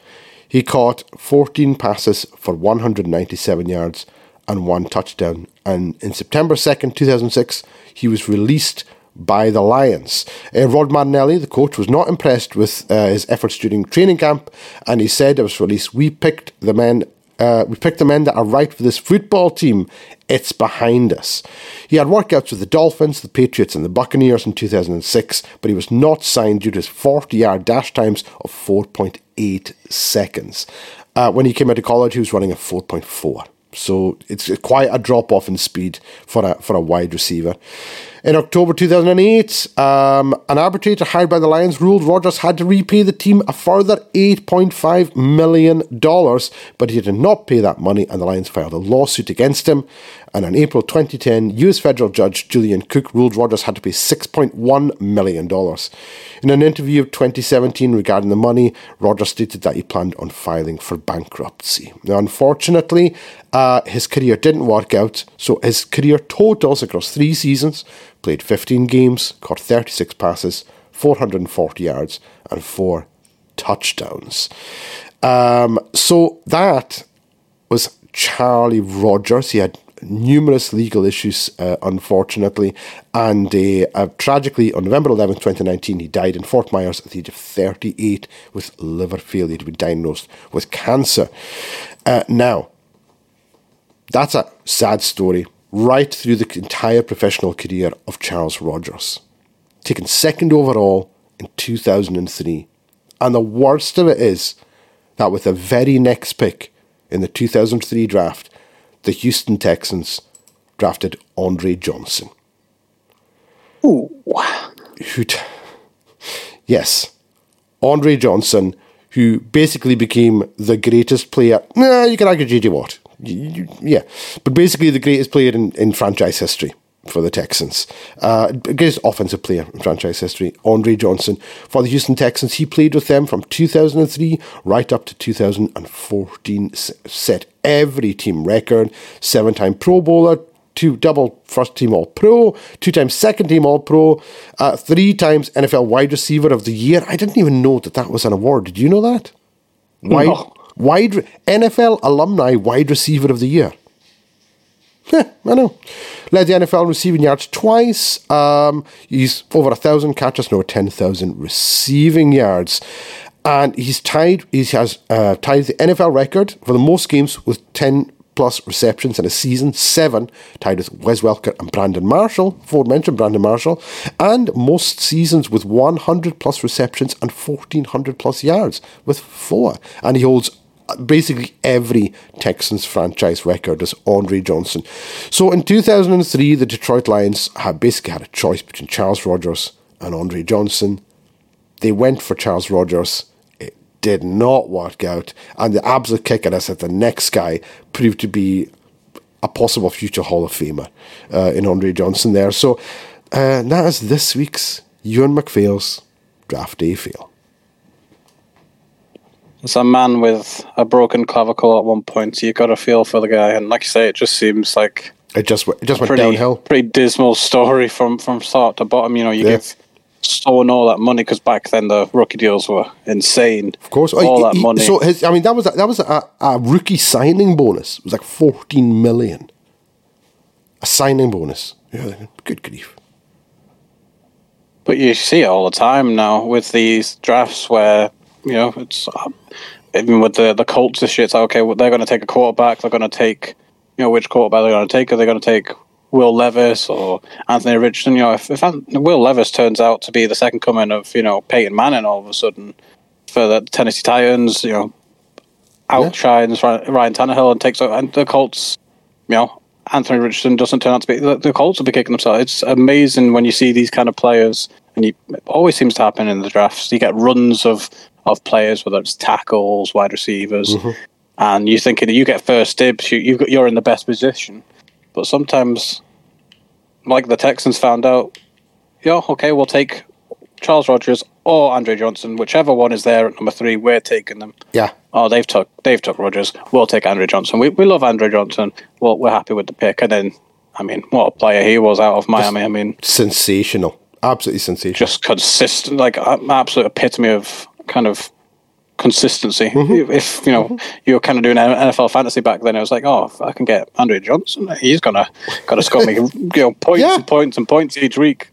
He caught 14 passes for 197 yards and one touchdown. And in September 2nd, 2006, he was released by the Lions. Uh, Rod Marinelli, the coach, was not impressed with uh, his efforts during training camp, and he said of his release, We picked the men uh, we picked the men that are right for this football team. It's behind us. He had workouts with the Dolphins, the Patriots, and the Buccaneers in 2006, but he was not signed due to his 40 yard dash times of 4.8 seconds. Uh, when he came out of college, he was running a 4.4. So it's quite a drop off in speed for a for a wide receiver. In October 2008, um, an arbitrator hired by the Lions ruled Rogers had to repay the team a further $8.5 million, but he did not pay that money, and the Lions filed a lawsuit against him. And in April 2010, US federal judge Julian Cook ruled Rogers had to pay $6.1 million. In an interview of 2017 regarding the money, Rogers stated that he planned on filing for bankruptcy. Now, unfortunately, uh, his career didn't work out, so his career totals across three seasons played 15 games, caught 36 passes, 440 yards, and four touchdowns. Um, so that was Charlie Rogers. He had numerous legal issues, uh, unfortunately. And uh, uh, tragically, on November 11, 2019, he died in Fort Myers at the age of 38 with liver failure. He'd been diagnosed with cancer. Uh, now, that's a sad story right through the entire professional career of Charles Rogers, Taken second overall in 2003. And the worst of it is that with the very next pick in the 2003 draft, the Houston Texans drafted Andre Johnson. Ooh. Who t- yes, Andre Johnson, who basically became the greatest player. Nah, you can argue JJ Watt. Yeah, but basically the greatest player in, in franchise history for the Texans. Uh, greatest offensive player in franchise history, Andre Johnson. For the Houston Texans, he played with them from 2003 right up to 2014. Set every team record, seven time Pro Bowler, two double first team All Pro, two times second team All Pro, uh, three times NFL Wide Receiver of the Year. I didn't even know that that was an award. Did you know that? Wide, No. Wide NFL Alumni Wide Receiver of the Year. Heh, I know. Led the NFL in receiving yards twice. Um, he's over a thousand catches, no, ten thousand receiving yards, and he's tied. He has uh, tied the NFL record for the most games with ten plus receptions in a season, seven, tied with Wes Welker and Brandon Marshall, aforementioned Brandon Marshall, and most seasons with 100 plus receptions and 1,400 plus yards with four. And he holds basically every Texans franchise record as Andre Johnson. So in 2003, the Detroit Lions had basically had a choice between Charles Rogers and Andre Johnson. They went for Charles Rogers. It did not work out. And the absolute kicker is that the next guy proved to be a possible future Hall of Famer uh, in Andre Johnson there. So uh, that is this week's Euan MacPhail's Draft Day Fail. It's a man with a broken clavicle at one point, so you got to feel for the guy. And like you say, it just seems like It just, it just went pretty downhill. pretty dismal story from from start to bottom. You know, you Yeah. give someone all that money because back then the rookie deals were insane. Of course, oh, all he- that he- money. So his, I mean, that was a, that was a, a rookie signing bonus. It was like fourteen million. A signing bonus. Yeah, good grief. But you see it all the time now with these drafts where you know it's uh, even with the the Colts this year. It's like, okay, well, they're going to take a quarterback. They're going to take you know which quarterback they're going to take. Are they going to take Will Levis or Anthony Richardson? You know, if, if Will Levis turns out to be the second coming of you know Peyton Manning all of a sudden for the Tennessee Titans, you know, outshines Ryan Ryan Tannehill and takes and the Colts. You know, Anthony Richardson doesn't turn out to be the, the Colts will be kicking themselves. It's amazing when you see these kind of players, and you, it always seems to happen in the drafts. You get runs of of players, whether it's tackles, wide receivers, mm-hmm. and you're thinking that you get first dibs. You you've got, you're in the best position, but sometimes, like the Texans found out, yeah, okay, we'll take Charles Rogers or Andre Johnson, whichever one is there at number three. We're taking them Yeah, oh, they've took they've took Rogers. We'll take Andrew Johnson. We we love Andrew Johnson. Well, we're happy with the pick. And then, I mean, what a player he was out of Miami. I mean, sensational. Absolutely sensational. just consistent, like absolute epitome of kind of consistency. If you know you were kind of doing NFL fantasy back then, it was like, oh, I can get Andrew Johnson, he's gonna gonna score me you know points Yeah. and points and points each week.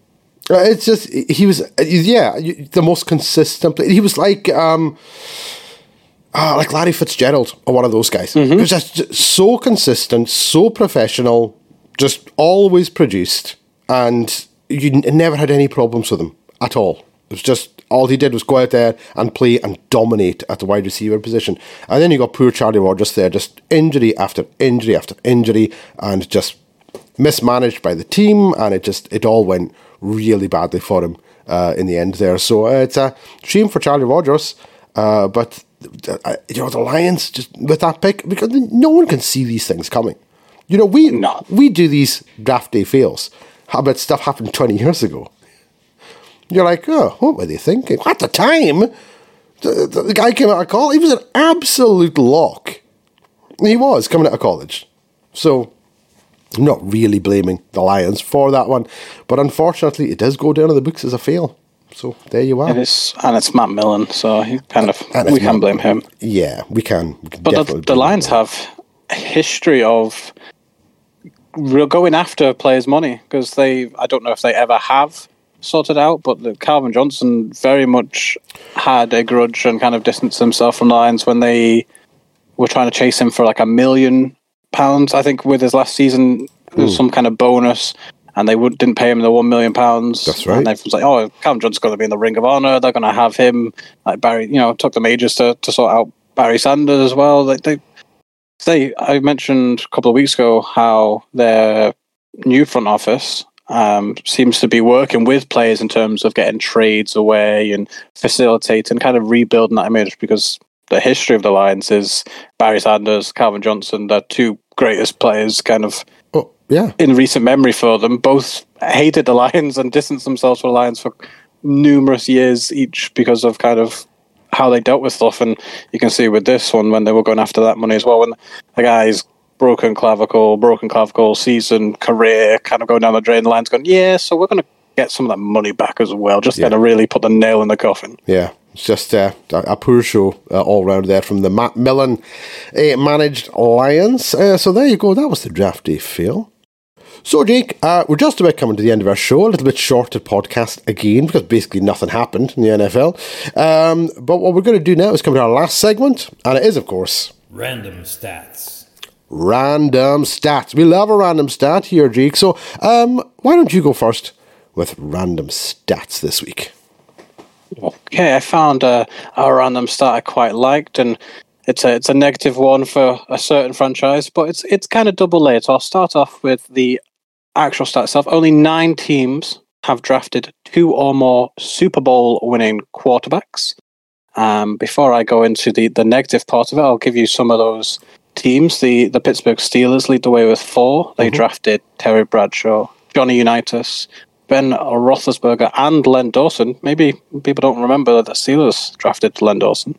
Uh, It's just he was, uh, yeah, the most consistent. He was like, um, uh, like Larry Fitzgerald or one of those guys. He was just, so consistent, so professional, just always produced, and you never had any problems with him at all. It was just all he did was go out there and play and dominate at the wide receiver position. And then you got poor Charlie Rogers there, just injury after injury after injury, and just mismanaged by the team, and it just it all went really badly for him uh, in the end there. So uh, it's a shame for Charlie Rogers, uh, but uh, you know the Lions just with that pick because no one can see these things coming. You know we No. we do these draft day fails. How about stuff happened twenty years ago? You're like, oh, what were they thinking? At the time, the, the, the guy came out of college. He was an absolute lock. He was coming out of college. So, I'm not really blaming the Lions for that one. But unfortunately, it does go down in the books as a fail. So, there you are. And it's and it's Matt Millen, so he kind of we can Matt blame him. Yeah, we can. We can But the, the Lions him. have a history of going after players' money because they I don't know if they ever have sorted out, but the Calvin Johnson very much had a grudge and kind of distanced himself from the Lions when they were trying to chase him for like a million pounds. I think with his last season, there was hmm. some kind of bonus. And they would, didn't pay him the one million pounds. That's right. And everyone's like, "Oh, Calvin Johnson's going to be in the Ring of Honor. They're going to have him like Barry. You know, it took them ages to, to sort out Barry Sanders as well. Like they, they, I mentioned a couple of weeks ago how their new front office um, seems to be working with players in terms of getting trades away and facilitating, kind of rebuilding that image because the history of the Lions is Barry Sanders, Calvin Johnson, the two greatest players, kind of Oh, yeah. in recent memory for them. Both hated the Lions and distanced themselves from the Lions for numerous years each because of kind of how they dealt with stuff. And you can see with this one when they were going after that money as well. When the guy's broken clavicle, broken clavicle, season, career, kind of going down the drain, the Lions going, yeah, so we're going to get some of that money back as well. Just Yeah. kind of really put the nail in the coffin. Yeah, it's just uh, a, a poor show uh, all round there from the Matt Millen uh, managed Lions. Uh, so there you go. That was the draft day fail. So, Jake, uh, we're just about coming to the end of our show. A little bit shorter podcast again because basically nothing happened in the NFL. Um, but what we're going to do now is come to our last segment, and it is, of course, Random stats. Random stats. We love a random stat here, Jake. So, um, why don't you go first with random stats this week? Okay, I found a, a random stat I quite liked, and it's a it's a negative one for a certain franchise, but it's it's kind of double layered. So I'll start off with the actual stat itself. Only nine teams have drafted two or more Super Bowl winning quarterbacks. Um, before I go into the, the negative part of it, I'll give you some of those teams. The the Pittsburgh Steelers lead the way with four. They drafted Terry Bradshaw, Johnny Unitas, Ben Roethlisberger, and Len Dawson. Maybe people don't remember that the Steelers drafted Len Dawson.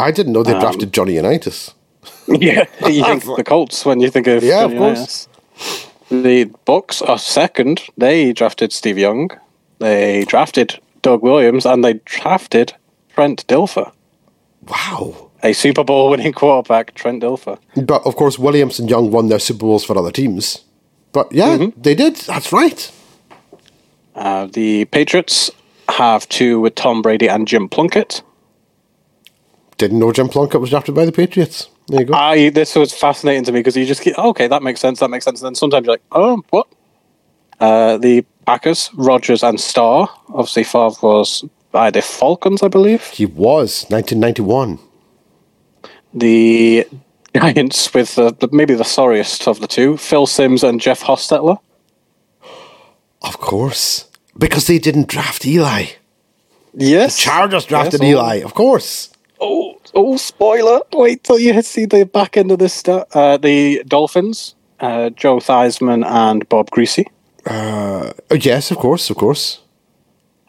I didn't know they Um, drafted Johnny Unitas. Yeah, you think the Colts when you think of Yeah, of course. Unitas. The Bucks are second. They drafted Steve Young. They drafted Doug Williams, and they drafted Trent Dilfer, Wow. A Super Bowl winning quarterback. Trent Dilfer. But of course, Williams and Young won their Super Bowls for other teams. But yeah, Mm-hmm. they did. That's right. Uh, the Patriots have two with Tom Brady and Jim Plunkett. Didn't know Jim Plunkett was drafted by the Patriots. There you go. I this was fascinating to me because you just get okay, that makes sense, that makes sense. And then sometimes you're like, oh, what? Uh, the Packers, Rodgers and Starr. Obviously, Favre was by the Falcons, I believe. he was 1991. The Giants with the, the maybe the sorriest of the two, Phil Simms and Jeff Hostetler. Of course, because they didn't draft Eli. Yes, the Chargers drafted Yes, oh. Eli. Of course. Oh, oh, spoiler! Wait till you see the back end of this stuff. Uh, the Dolphins, uh, Joe Theismann and Bob Griese. Uh, yes, of course, of course.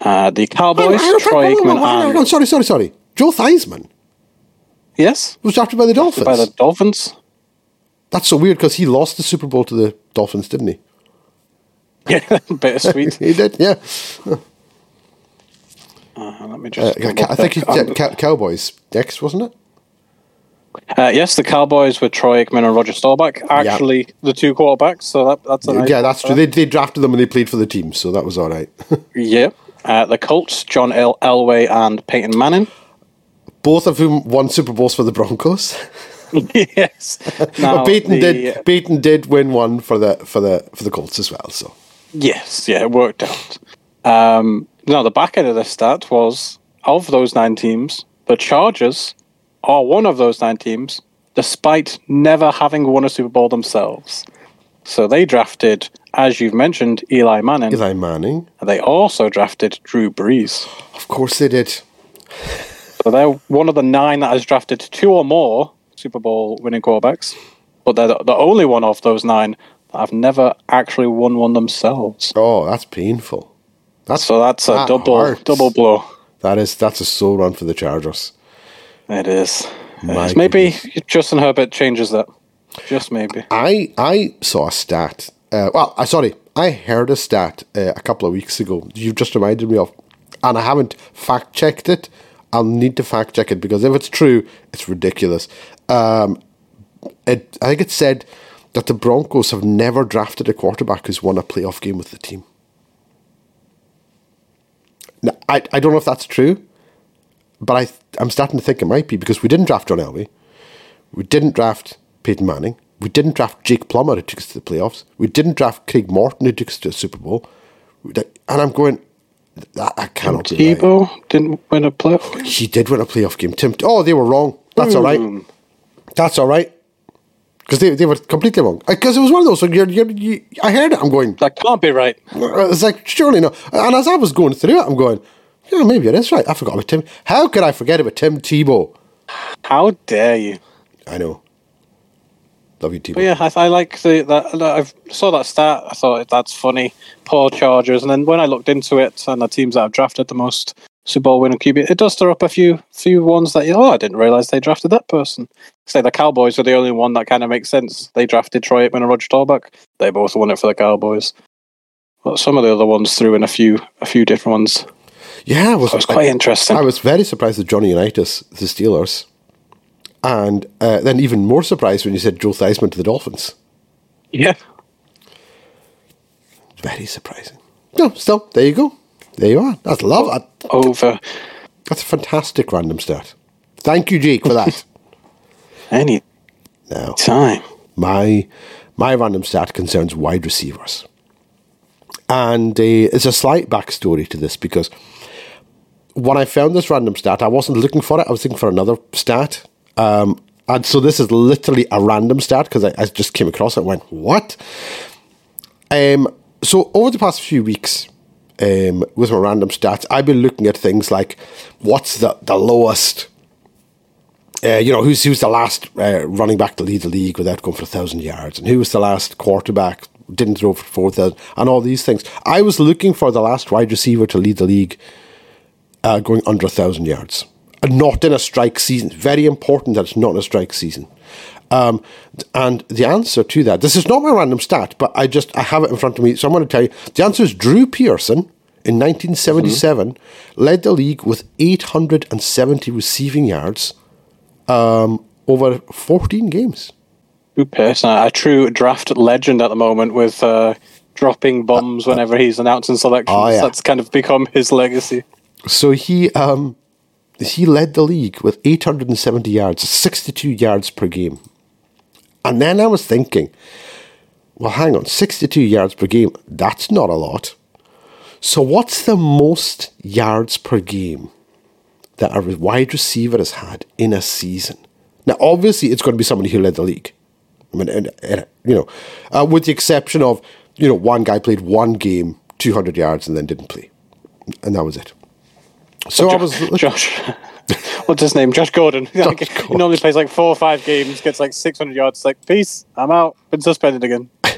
Uh, the Cowboys, Hang on, Troy hang on, hang on, Aikman hang and on, Sorry, sorry, sorry. Joe Theismann yes, was drafted by the Dolphins. by the Dolphins. That's so weird because he lost the Super Bowl to the Dolphins, didn't he? Yeah, bittersweet. He did, yeah. Uh, let me Uh, just. Ca- I think he double-check. Cow- Cowboys next, wasn't it? Uh, yes, the Cowboys with Troy Aikman and Roger Staubach. Actually, the two quarterbacks. So that, that's a nice yeah, that's true. They, they drafted them when they played for the team, so that was all right. Yeah. Uh, the Colts, John El- Elway and Peyton Manning. Both of whom won Super Bowls for the Broncos. yes. Now, but Peyton the- did. Peyton did win one for the for the for the Colts as well. So Yes, yeah, it worked out. Um, now, the back end of this stat was of those nine teams, the Chargers are one of those nine teams, despite never having won a Super Bowl themselves. So they drafted, as you've mentioned, Eli Manning. Eli Manning. And they also drafted Drew Brees. Of course they did. So they're one of the nine that has drafted two or more Super Bowl winning quarterbacks. But they're the, only one of those nine that have never actually won one themselves. Oh, that's painful. That's So that's a double hurts. double blow. That is that's a slow run for the Chargers. It is. It is. Maybe Justin Herbert changes that. Just maybe. I I saw a stat. Uh, well, I sorry, I heard a stat uh, a couple of weeks ago. You've just reminded me of, and I haven't fact checked it. I'll need to fact check it because if it's true, it's ridiculous. Um, it I think it said that the Broncos have never drafted a quarterback who's won a playoff game with the team. Now, I I don't know if that's true, but I I'm starting to think it might be because we didn't draft John Elway. We didn't draft Peyton Manning. We didn't draft Jake Plummer, who took us to the playoffs. We didn't draft Craig Morton, who took us to a Super Bowl. And I'm going, that, that cannot right. Tebow didn't win a playoff game. He did win a playoff game. Tim, oh, they were wrong. That's all right. Hmm. That's all right. Because they, they were completely wrong. Uh, because it was one of those, so you're, you're, you, I heard it, I'm going, That can't be right. Uh, it's like, surely not. And as I was going through it, I'm going, yeah, maybe it is right. I forgot about Tim. How could I forget about Tim Tebow? How dare you? I know. Love you, Tebow. But yeah, I, I like the that. I saw that stat. I thought that's funny. Poor Chargers, and then when I looked into it and the teams that have drafted the most Super Bowl winning QB, it does stir up a few few ones that oh I didn't realize they drafted that person. Say the Cowboys are the only one that kind of makes sense. They drafted Troy Aikman and Roger Staubach. They both won it for the Cowboys. But some of the other ones threw in a few a few different ones. Yeah, it was, It was quite interesting. I was very surprised at Johnny Unitas, the Steelers. And uh, then even more surprised when you said Joe Theismann to the Dolphins. yeah, Very surprising. No, still, there you go. There you are. That's love. that- over That's a fantastic random stat. Thank you, Jake, for that. any now, time. my my random stat concerns wide receivers, and uh, there's a slight backstory to this because when I found this random stat, I wasn't looking for it. I was looking for another stat, um, and so this is literally a random stat because I, I just came across it went, "What?" Um, so over the past few weeks, um, with my random stats, I've been looking at things like what's the the lowest uh, you know, who's who's the last uh, running back to lead the league without going for a thousand yards, and who was the last quarterback didn't throw for four thousand, and all these things. I was looking for the last wide receiver to lead the league uh, going under a thousand yards, and not in a strike season. Very important that it's not in a strike season. Um, and the answer to that, this is not my random stat, but I just I have it in front of me, so I'm going to tell you. The answer is Drew Pearson. In 1977, led the league with 870 receiving yards um, over 14 games. Drew Pearson, a true draft legend at the moment with uh, dropping bombs whenever he's announcing selections. Oh, yeah. That's kind of become his legacy. So he um, he led the league with 870 yards, 62 yards per game. And then I was thinking, well, hang on, 62 yards per game, that's not a lot. So what's the most yards per game that a wide receiver has had in a season? Now, obviously, it's going to be somebody who led the league. I mean, and, and, you know, uh, with the exception of, you know, one guy played one game, 200 yards, and then didn't play. And that was it. So I was. Josh, what's his name? Josh Gordon. Like, He Gordon. normally plays like four or five games, gets like 600 yards. Like, peace, I'm out. Been suspended again.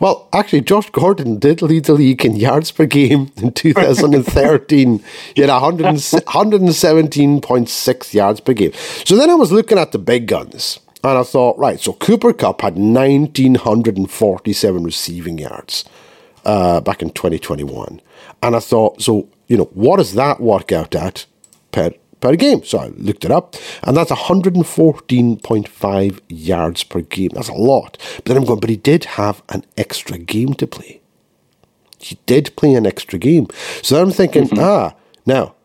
Well, actually, Josh Gordon did lead the league in yards per game in 2013. he had 100 117.6 yards per game. So then I was looking at the big guns, and I thought, right, so Cooper Kupp had 1,947 receiving yards uh, back in 2021. And I thought, so, you know, what does that work out at per, per game? So I looked it up, and that's 114.5 yards per game. That's a lot. But then I'm going, but he did have an extra game to play. He did play an extra game. So I'm thinking, ah, now,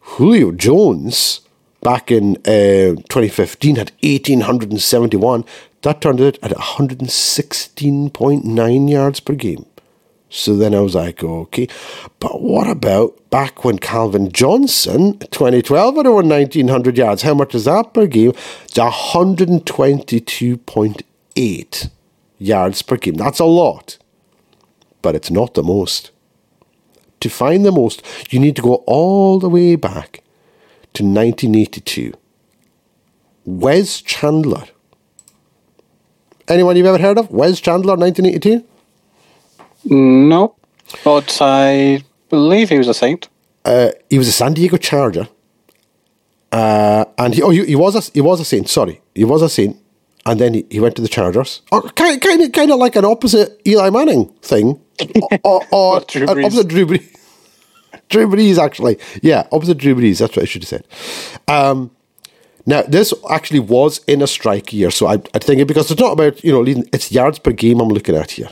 Julio Jones back in uh, 2015 had 1,871. That turned out at 116.9 yards per game. So then I was like, okay, but what about back when Calvin Johnson, 2012, had over 1,900 yards? How much is that per game? It's 122.8 yards per game. That's a lot, but it's not the most. To find the most, you need to go all the way back to 1982. Wes Chandler. Anyone you've ever heard of? Wes Chandler, 1982? No, but I believe he was a Saint. Uh, he was a San Diego Charger. Uh, and he, oh, he, he was a he was a Saint. Sorry, he was a Saint, and then he, he went to the Chargers. Or kind kind of kind of like an opposite Eli Manning thing, or, or Drew Brees. opposite Drew Brees. Drew Brees, actually, yeah, opposite Drew Brees. That's what I should have said. Um, now this actually was in a strike year, so I, I think it because it's not about you know leading, it's yards per game I'm looking at here.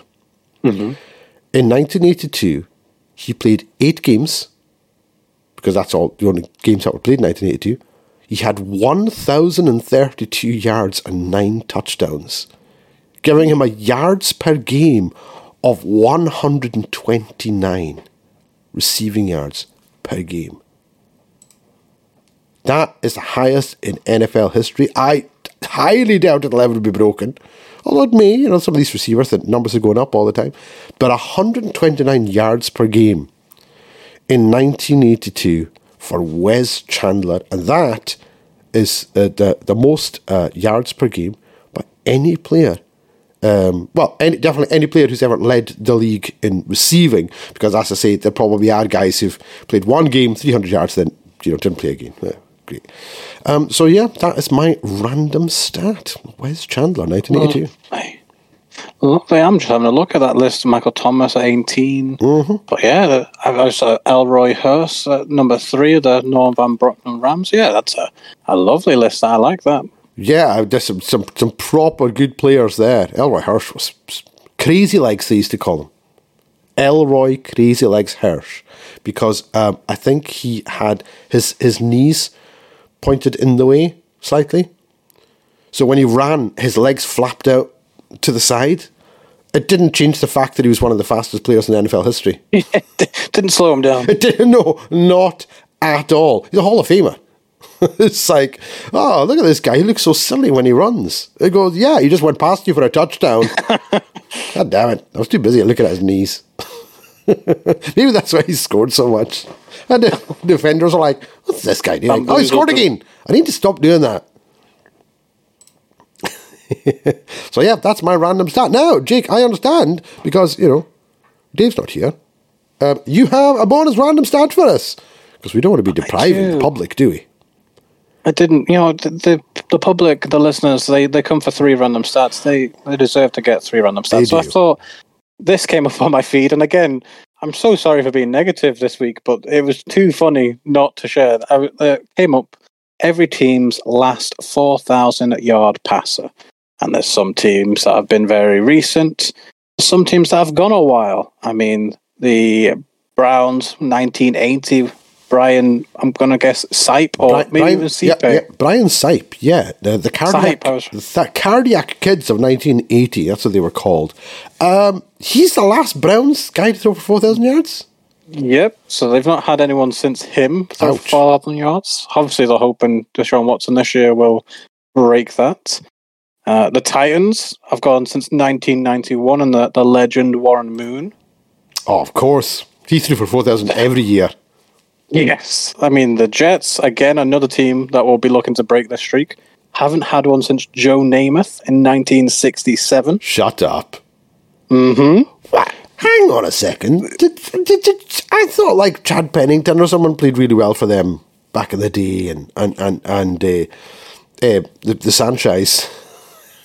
In 1982, he played eight games because that's all the only games that were played in 1982. He had 1,032 yards and nine touchdowns, giving him a yards per game of 129 receiving yards per game. That is the highest in NFL history. I highly doubt it'll ever be broken. Although it may, you know, some of these receivers, the numbers are going up all the time. But 129 yards per game in 1982 for Wes Chandler, and that is uh, the the most uh, yards per game by any player. Um, well, any, definitely any player who's ever led the league in receiving, because as I say, there probably are guys who've played one game, 300 yards, then you know didn't play a game. Yeah, great. Um, so yeah, that is my random stat. Wes Chandler, 1982. Hey. Lovely. I'm just having a look at that list. Michael Thomas at 18. Mm-hmm. But yeah, I saw Elroy Hirsch at number three of the Norm Van Brocklin Rams. Yeah, that's a, a lovely list. I like that. Yeah, there's some, some some proper good players there. Elroy Hirsch was crazy legs. They used to call him Elroy Crazy Legs Hirsch because um, I think he had his his knees pointed in the way slightly. So when he ran, his legs flapped out to the side. It didn't change the fact that he was one of the fastest players in NFL history. Didn't slow him down. It didn't. No, not at all. He's a Hall of Famer. it's like, oh, look at this guy. He looks so silly when he runs. It goes, yeah, he just went past you for a touchdown. God damn it. I was too busy looking at his knees. Maybe that's why he scored so much. And the defenders are like, what's this guy doing? Oh, he scored again. I need to stop doing that. so, yeah, that's my random stat. Now, Jake, I understand because, you know, Dave's not here. Um, you have a bonus random stat for us because we don't want to be depriving the public, do we? I didn't, you know, the, the the public, the listeners, they, they come for three random stats. They they deserve to get three random stats. So I thought this came up on my feed, and again, I'm so sorry for being negative this week, but it was too funny not to share. I, uh, came up every team's last four thousand yard passer, and there's some teams that have been very recent, some teams that have gone a while. I mean, the Browns, 1980. Brian, I'm gonna guess Sipe or Bri- maybe even yeah, Sipe. yeah, Brian Sipe, yeah, the, the cardiac, Sipe, the cardiac kids of 1980. That's what they were called. Um, he's the last Browns guy to throw for 4,000 yards. Yep. So they've not had anyone since him throw Ouch. four thousand yards. Obviously, they're hoping Deshaun Watson this year will break that. Uh, the Titans have gone since 1991, and the, the legend Warren Moon. Oh, of course, he threw for 4,000 every year. Yes. I mean, the Jets, again, another team that will be looking to break their streak. Haven't had one since Joe Namath in 1967. Shut up. Mm-hmm. What? Hang on a second. Did, did, did, I thought like Chad Pennington or someone played really well for them back in the day, and and and and uh, uh, the the Sanchez.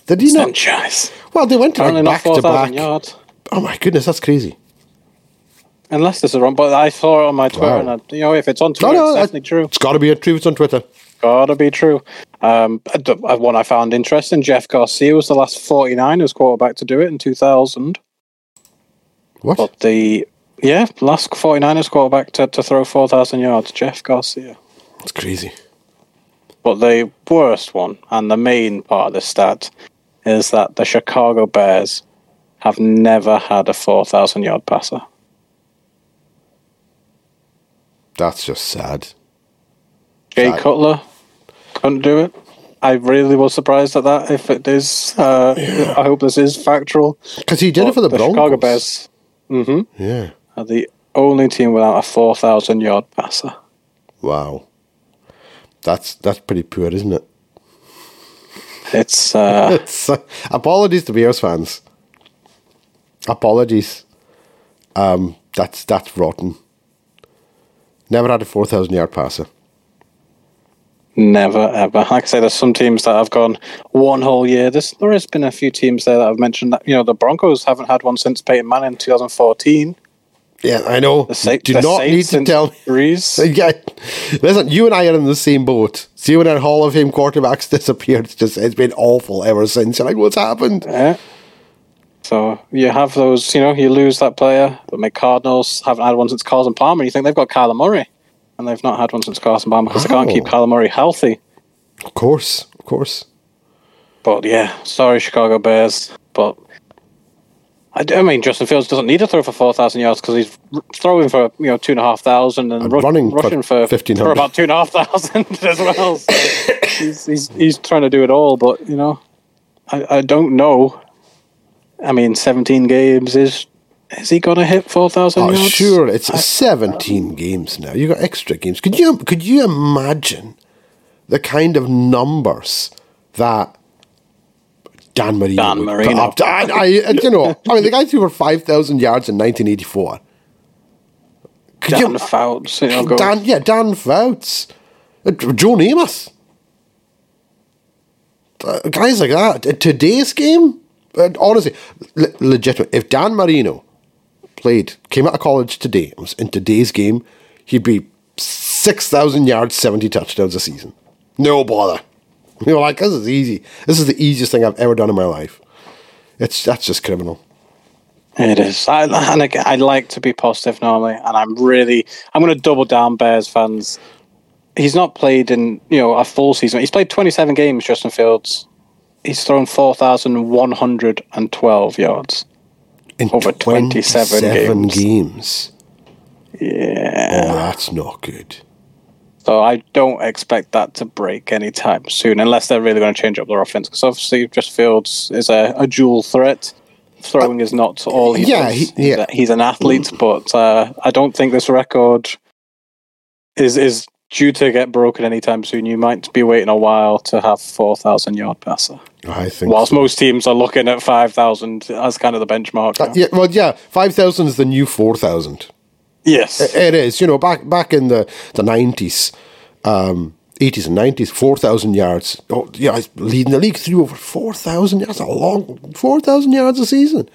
Did not? Sanchez. Well, they went to like back to back. yards. Oh my goodness, that's crazy. Unless this is wrong, but I saw it on my Twitter, Wow. and I, you know, if it's on Twitter, no, it's that- definitely true. It's got to be a true. It's on Twitter. Gotta be true. Um, one I found interesting: Jeff Garcia was the last 49ers quarterback to do it in 2000. What? But the yeah, last 49ers quarterback to, to throw 4,000 yards, Jeff Garcia. That's crazy. But the worst one and the main part of the stat is that the Chicago Bears have never had a 4,000 yard passer. That's just sad. Jay. Cutler couldn't do it. I really was surprised at that. If it is, uh, I hope this is factual. Because he did it for the, Broncos. Chicago Bears Yeah. are the only team without a four thousand yard passer. Wow. That's that's pretty poor, isn't it? It's uh, It's, uh, apologies to Bears fans. Apologies. Um, that's that's rotten. Never had a four thousand yard passer. never ever. Like I say, there's some teams that have gone one whole year. This there has been a few teams there that I've mentioned that. You know, the Broncos haven't had one since Peyton Manning in 2014. Yeah, I know. The Sa- Do not need to tell me. Brees. Yeah, listen. You and I are in the same boat. See, when our Hall of Fame quarterbacks disappeared, it's just it's been awful ever since. You're like, what's happened? Yeah. So you have those, you know, you lose that player. The Mc Cardinals haven't had one since Carson Palmer. You think they've got Kyler Murray, and they've not had one since Carson Palmer because they can't Oh. keep Kyler Murray healthy. Of course, of course. But yeah, sorry, Chicago Bears. But I mean, Justin Fields doesn't need to throw for four thousand yards because he's throwing for you know two and a half thousand and, And ru- running rushing for 1,500. for about two and a half thousand as well. So he's, he's he's trying to do it all, but you know, I, I don't know. I mean, seventeen games is is he going to hit four thousand Oh, yards? sure. It's 17 games now. You got extra games. Could you could you imagine the kind of numbers that Dan Marino Dan Marino. up? I, I, you know, I mean, the guy threw for 5,000 yards in 1984. Could Dan you, Fouts, you know, Dan, yeah, Dan Fouts, uh, Joe Namath, uh, guys like that. Today's game, honestly, le- legitimate. If Dan Marino played, came out of college today, was in today's game, he'd be six thousand yards, seventy touchdowns a season. No bother. You know, like this is easy. This is the easiest thing I've ever done in my life. It's that's just criminal. It is. I, and again, I like to be positive normally, and I'm really, I'm going to double down Bears fans. He's not played in, you know, a full season. He's played 27 games, Justin Fields. He's thrown 4,112 yards. In Over 27 games. games. Yeah. Oh, that's not good. So I don't expect that to break anytime soon, unless they're really going to change up their offense. Because obviously, Justin Fields is a, a dual threat. Throwing is not all he yeah, does. he- He's yeah. a- he's an athlete, but uh, I don't think this record is is due to get broken anytime soon. You might be waiting a while to have four thousand yard passer. I think. Whilst so. most teams are looking at five thousand as kind of the benchmark. Uh, yeah, well, yeah, five thousand is the new four thousand. Yes, It is, you know, back back in the the nineties, um, eighties and nineties, four thousand yards. Oh, yeah, leading the league through over four thousand yards. That's a long four thousand yards a season.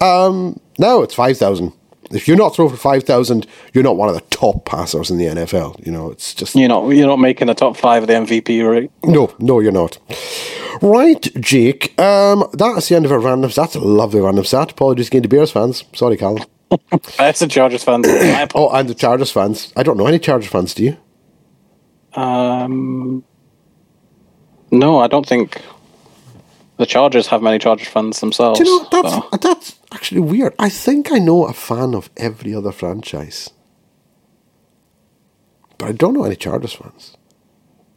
Um, now it's five thousand. If you're not throwing for five thousand, you're not one of the top passers in the NFL. You know, it's just you're not you're not making the top five of the MVP rate. no, no, you're not. Right, Jake. Um, that's the end of our random. That's a lovely random stat. Apologies again to Bears fans. Sorry, Callum. That's the Chargers fans. Oh, and the Chargers fans. I don't know any Chargers fans. Do you? Um, no, I don't think the Chargers have many Chargers fans themselves. Do you know that's so- that's actually weird. I think I know a fan of every other franchise, but I don't know any Chargers fans.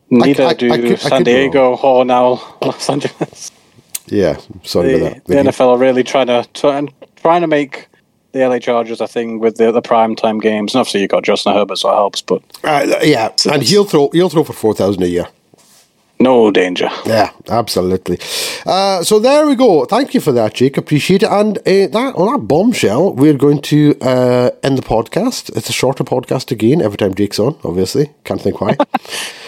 Neither I- I- do I could- San Diego or now Los Angeles. Yeah, sorry The, about that. the NFL are really trying to try, trying to make the LA Chargers a thing with the the prime time games. And obviously, you have got Justin Herbert, so it helps. But Uh, yeah, and he'll throw he'll throw for four thousand a year. No danger. Yeah, absolutely. Uh, so there we go. Thank you for that, Jake. Appreciate it. And uh, that on that bombshell, we're going to uh, end the podcast. It's a shorter podcast again every time Jake's on. Obviously, can't think why.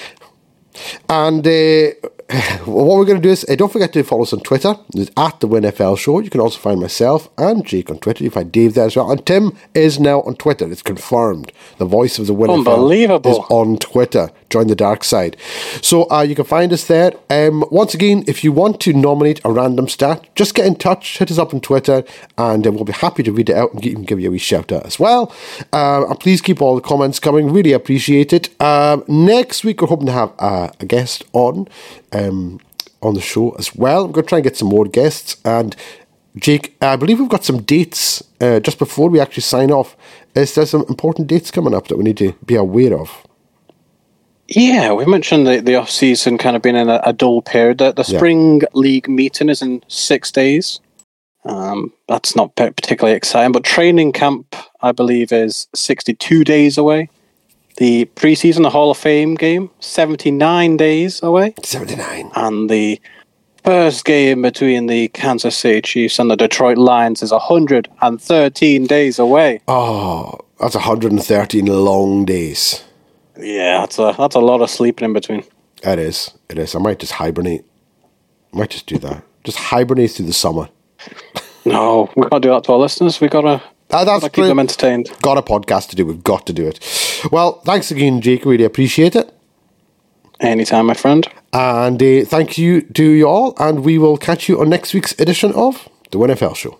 and uh, what we're going to do is uh, don't forget to follow us on Twitter. It's at the WinFL Show. You can also find myself and Jake on Twitter. You find Dave there as well. And Tim is now on Twitter. It's confirmed. The voice of the WinFL is on Twitter. Join the dark side. So uh, you can find us there. Um, once again, if you want to nominate a random stat, just get in touch, hit us up on Twitter, and uh, we'll be happy to read it out and give, give you a wee shout out as well. Um, and please keep all the comments coming. Really appreciate it. Um, next week, we're hoping to have uh, a guest on. Um, on the show as well. I'm going to try and get some more guests. And Jake, I believe we've got some dates uh, just before we actually sign off. Is there some important dates coming up that we need to be aware of? Yeah, we mentioned the, the off season kind of being in a, a dull period. The, the Yeah. spring league meeting is in six days. Um, that's not particularly exciting, but training camp, I believe, is 62 days away. The preseason, the Hall of Fame game, 79 days away. 79. And the first game between the Kansas City Chiefs and the Detroit Lions is 113 days away. Oh, that's 113 long days. Yeah, that's a, that's a lot of sleeping in between. It is. It is. I might just hibernate. I might just do that. Just hibernate through the summer. No, we can't do that to our listeners. we got to Ah, that's keep great. them entertained. Got a podcast to do. We've got to do it. Well, thanks again, Jake. Really appreciate it. Anytime, my friend. And uh, thank you to you all. And we will catch you on next week's edition of the WINFL Show.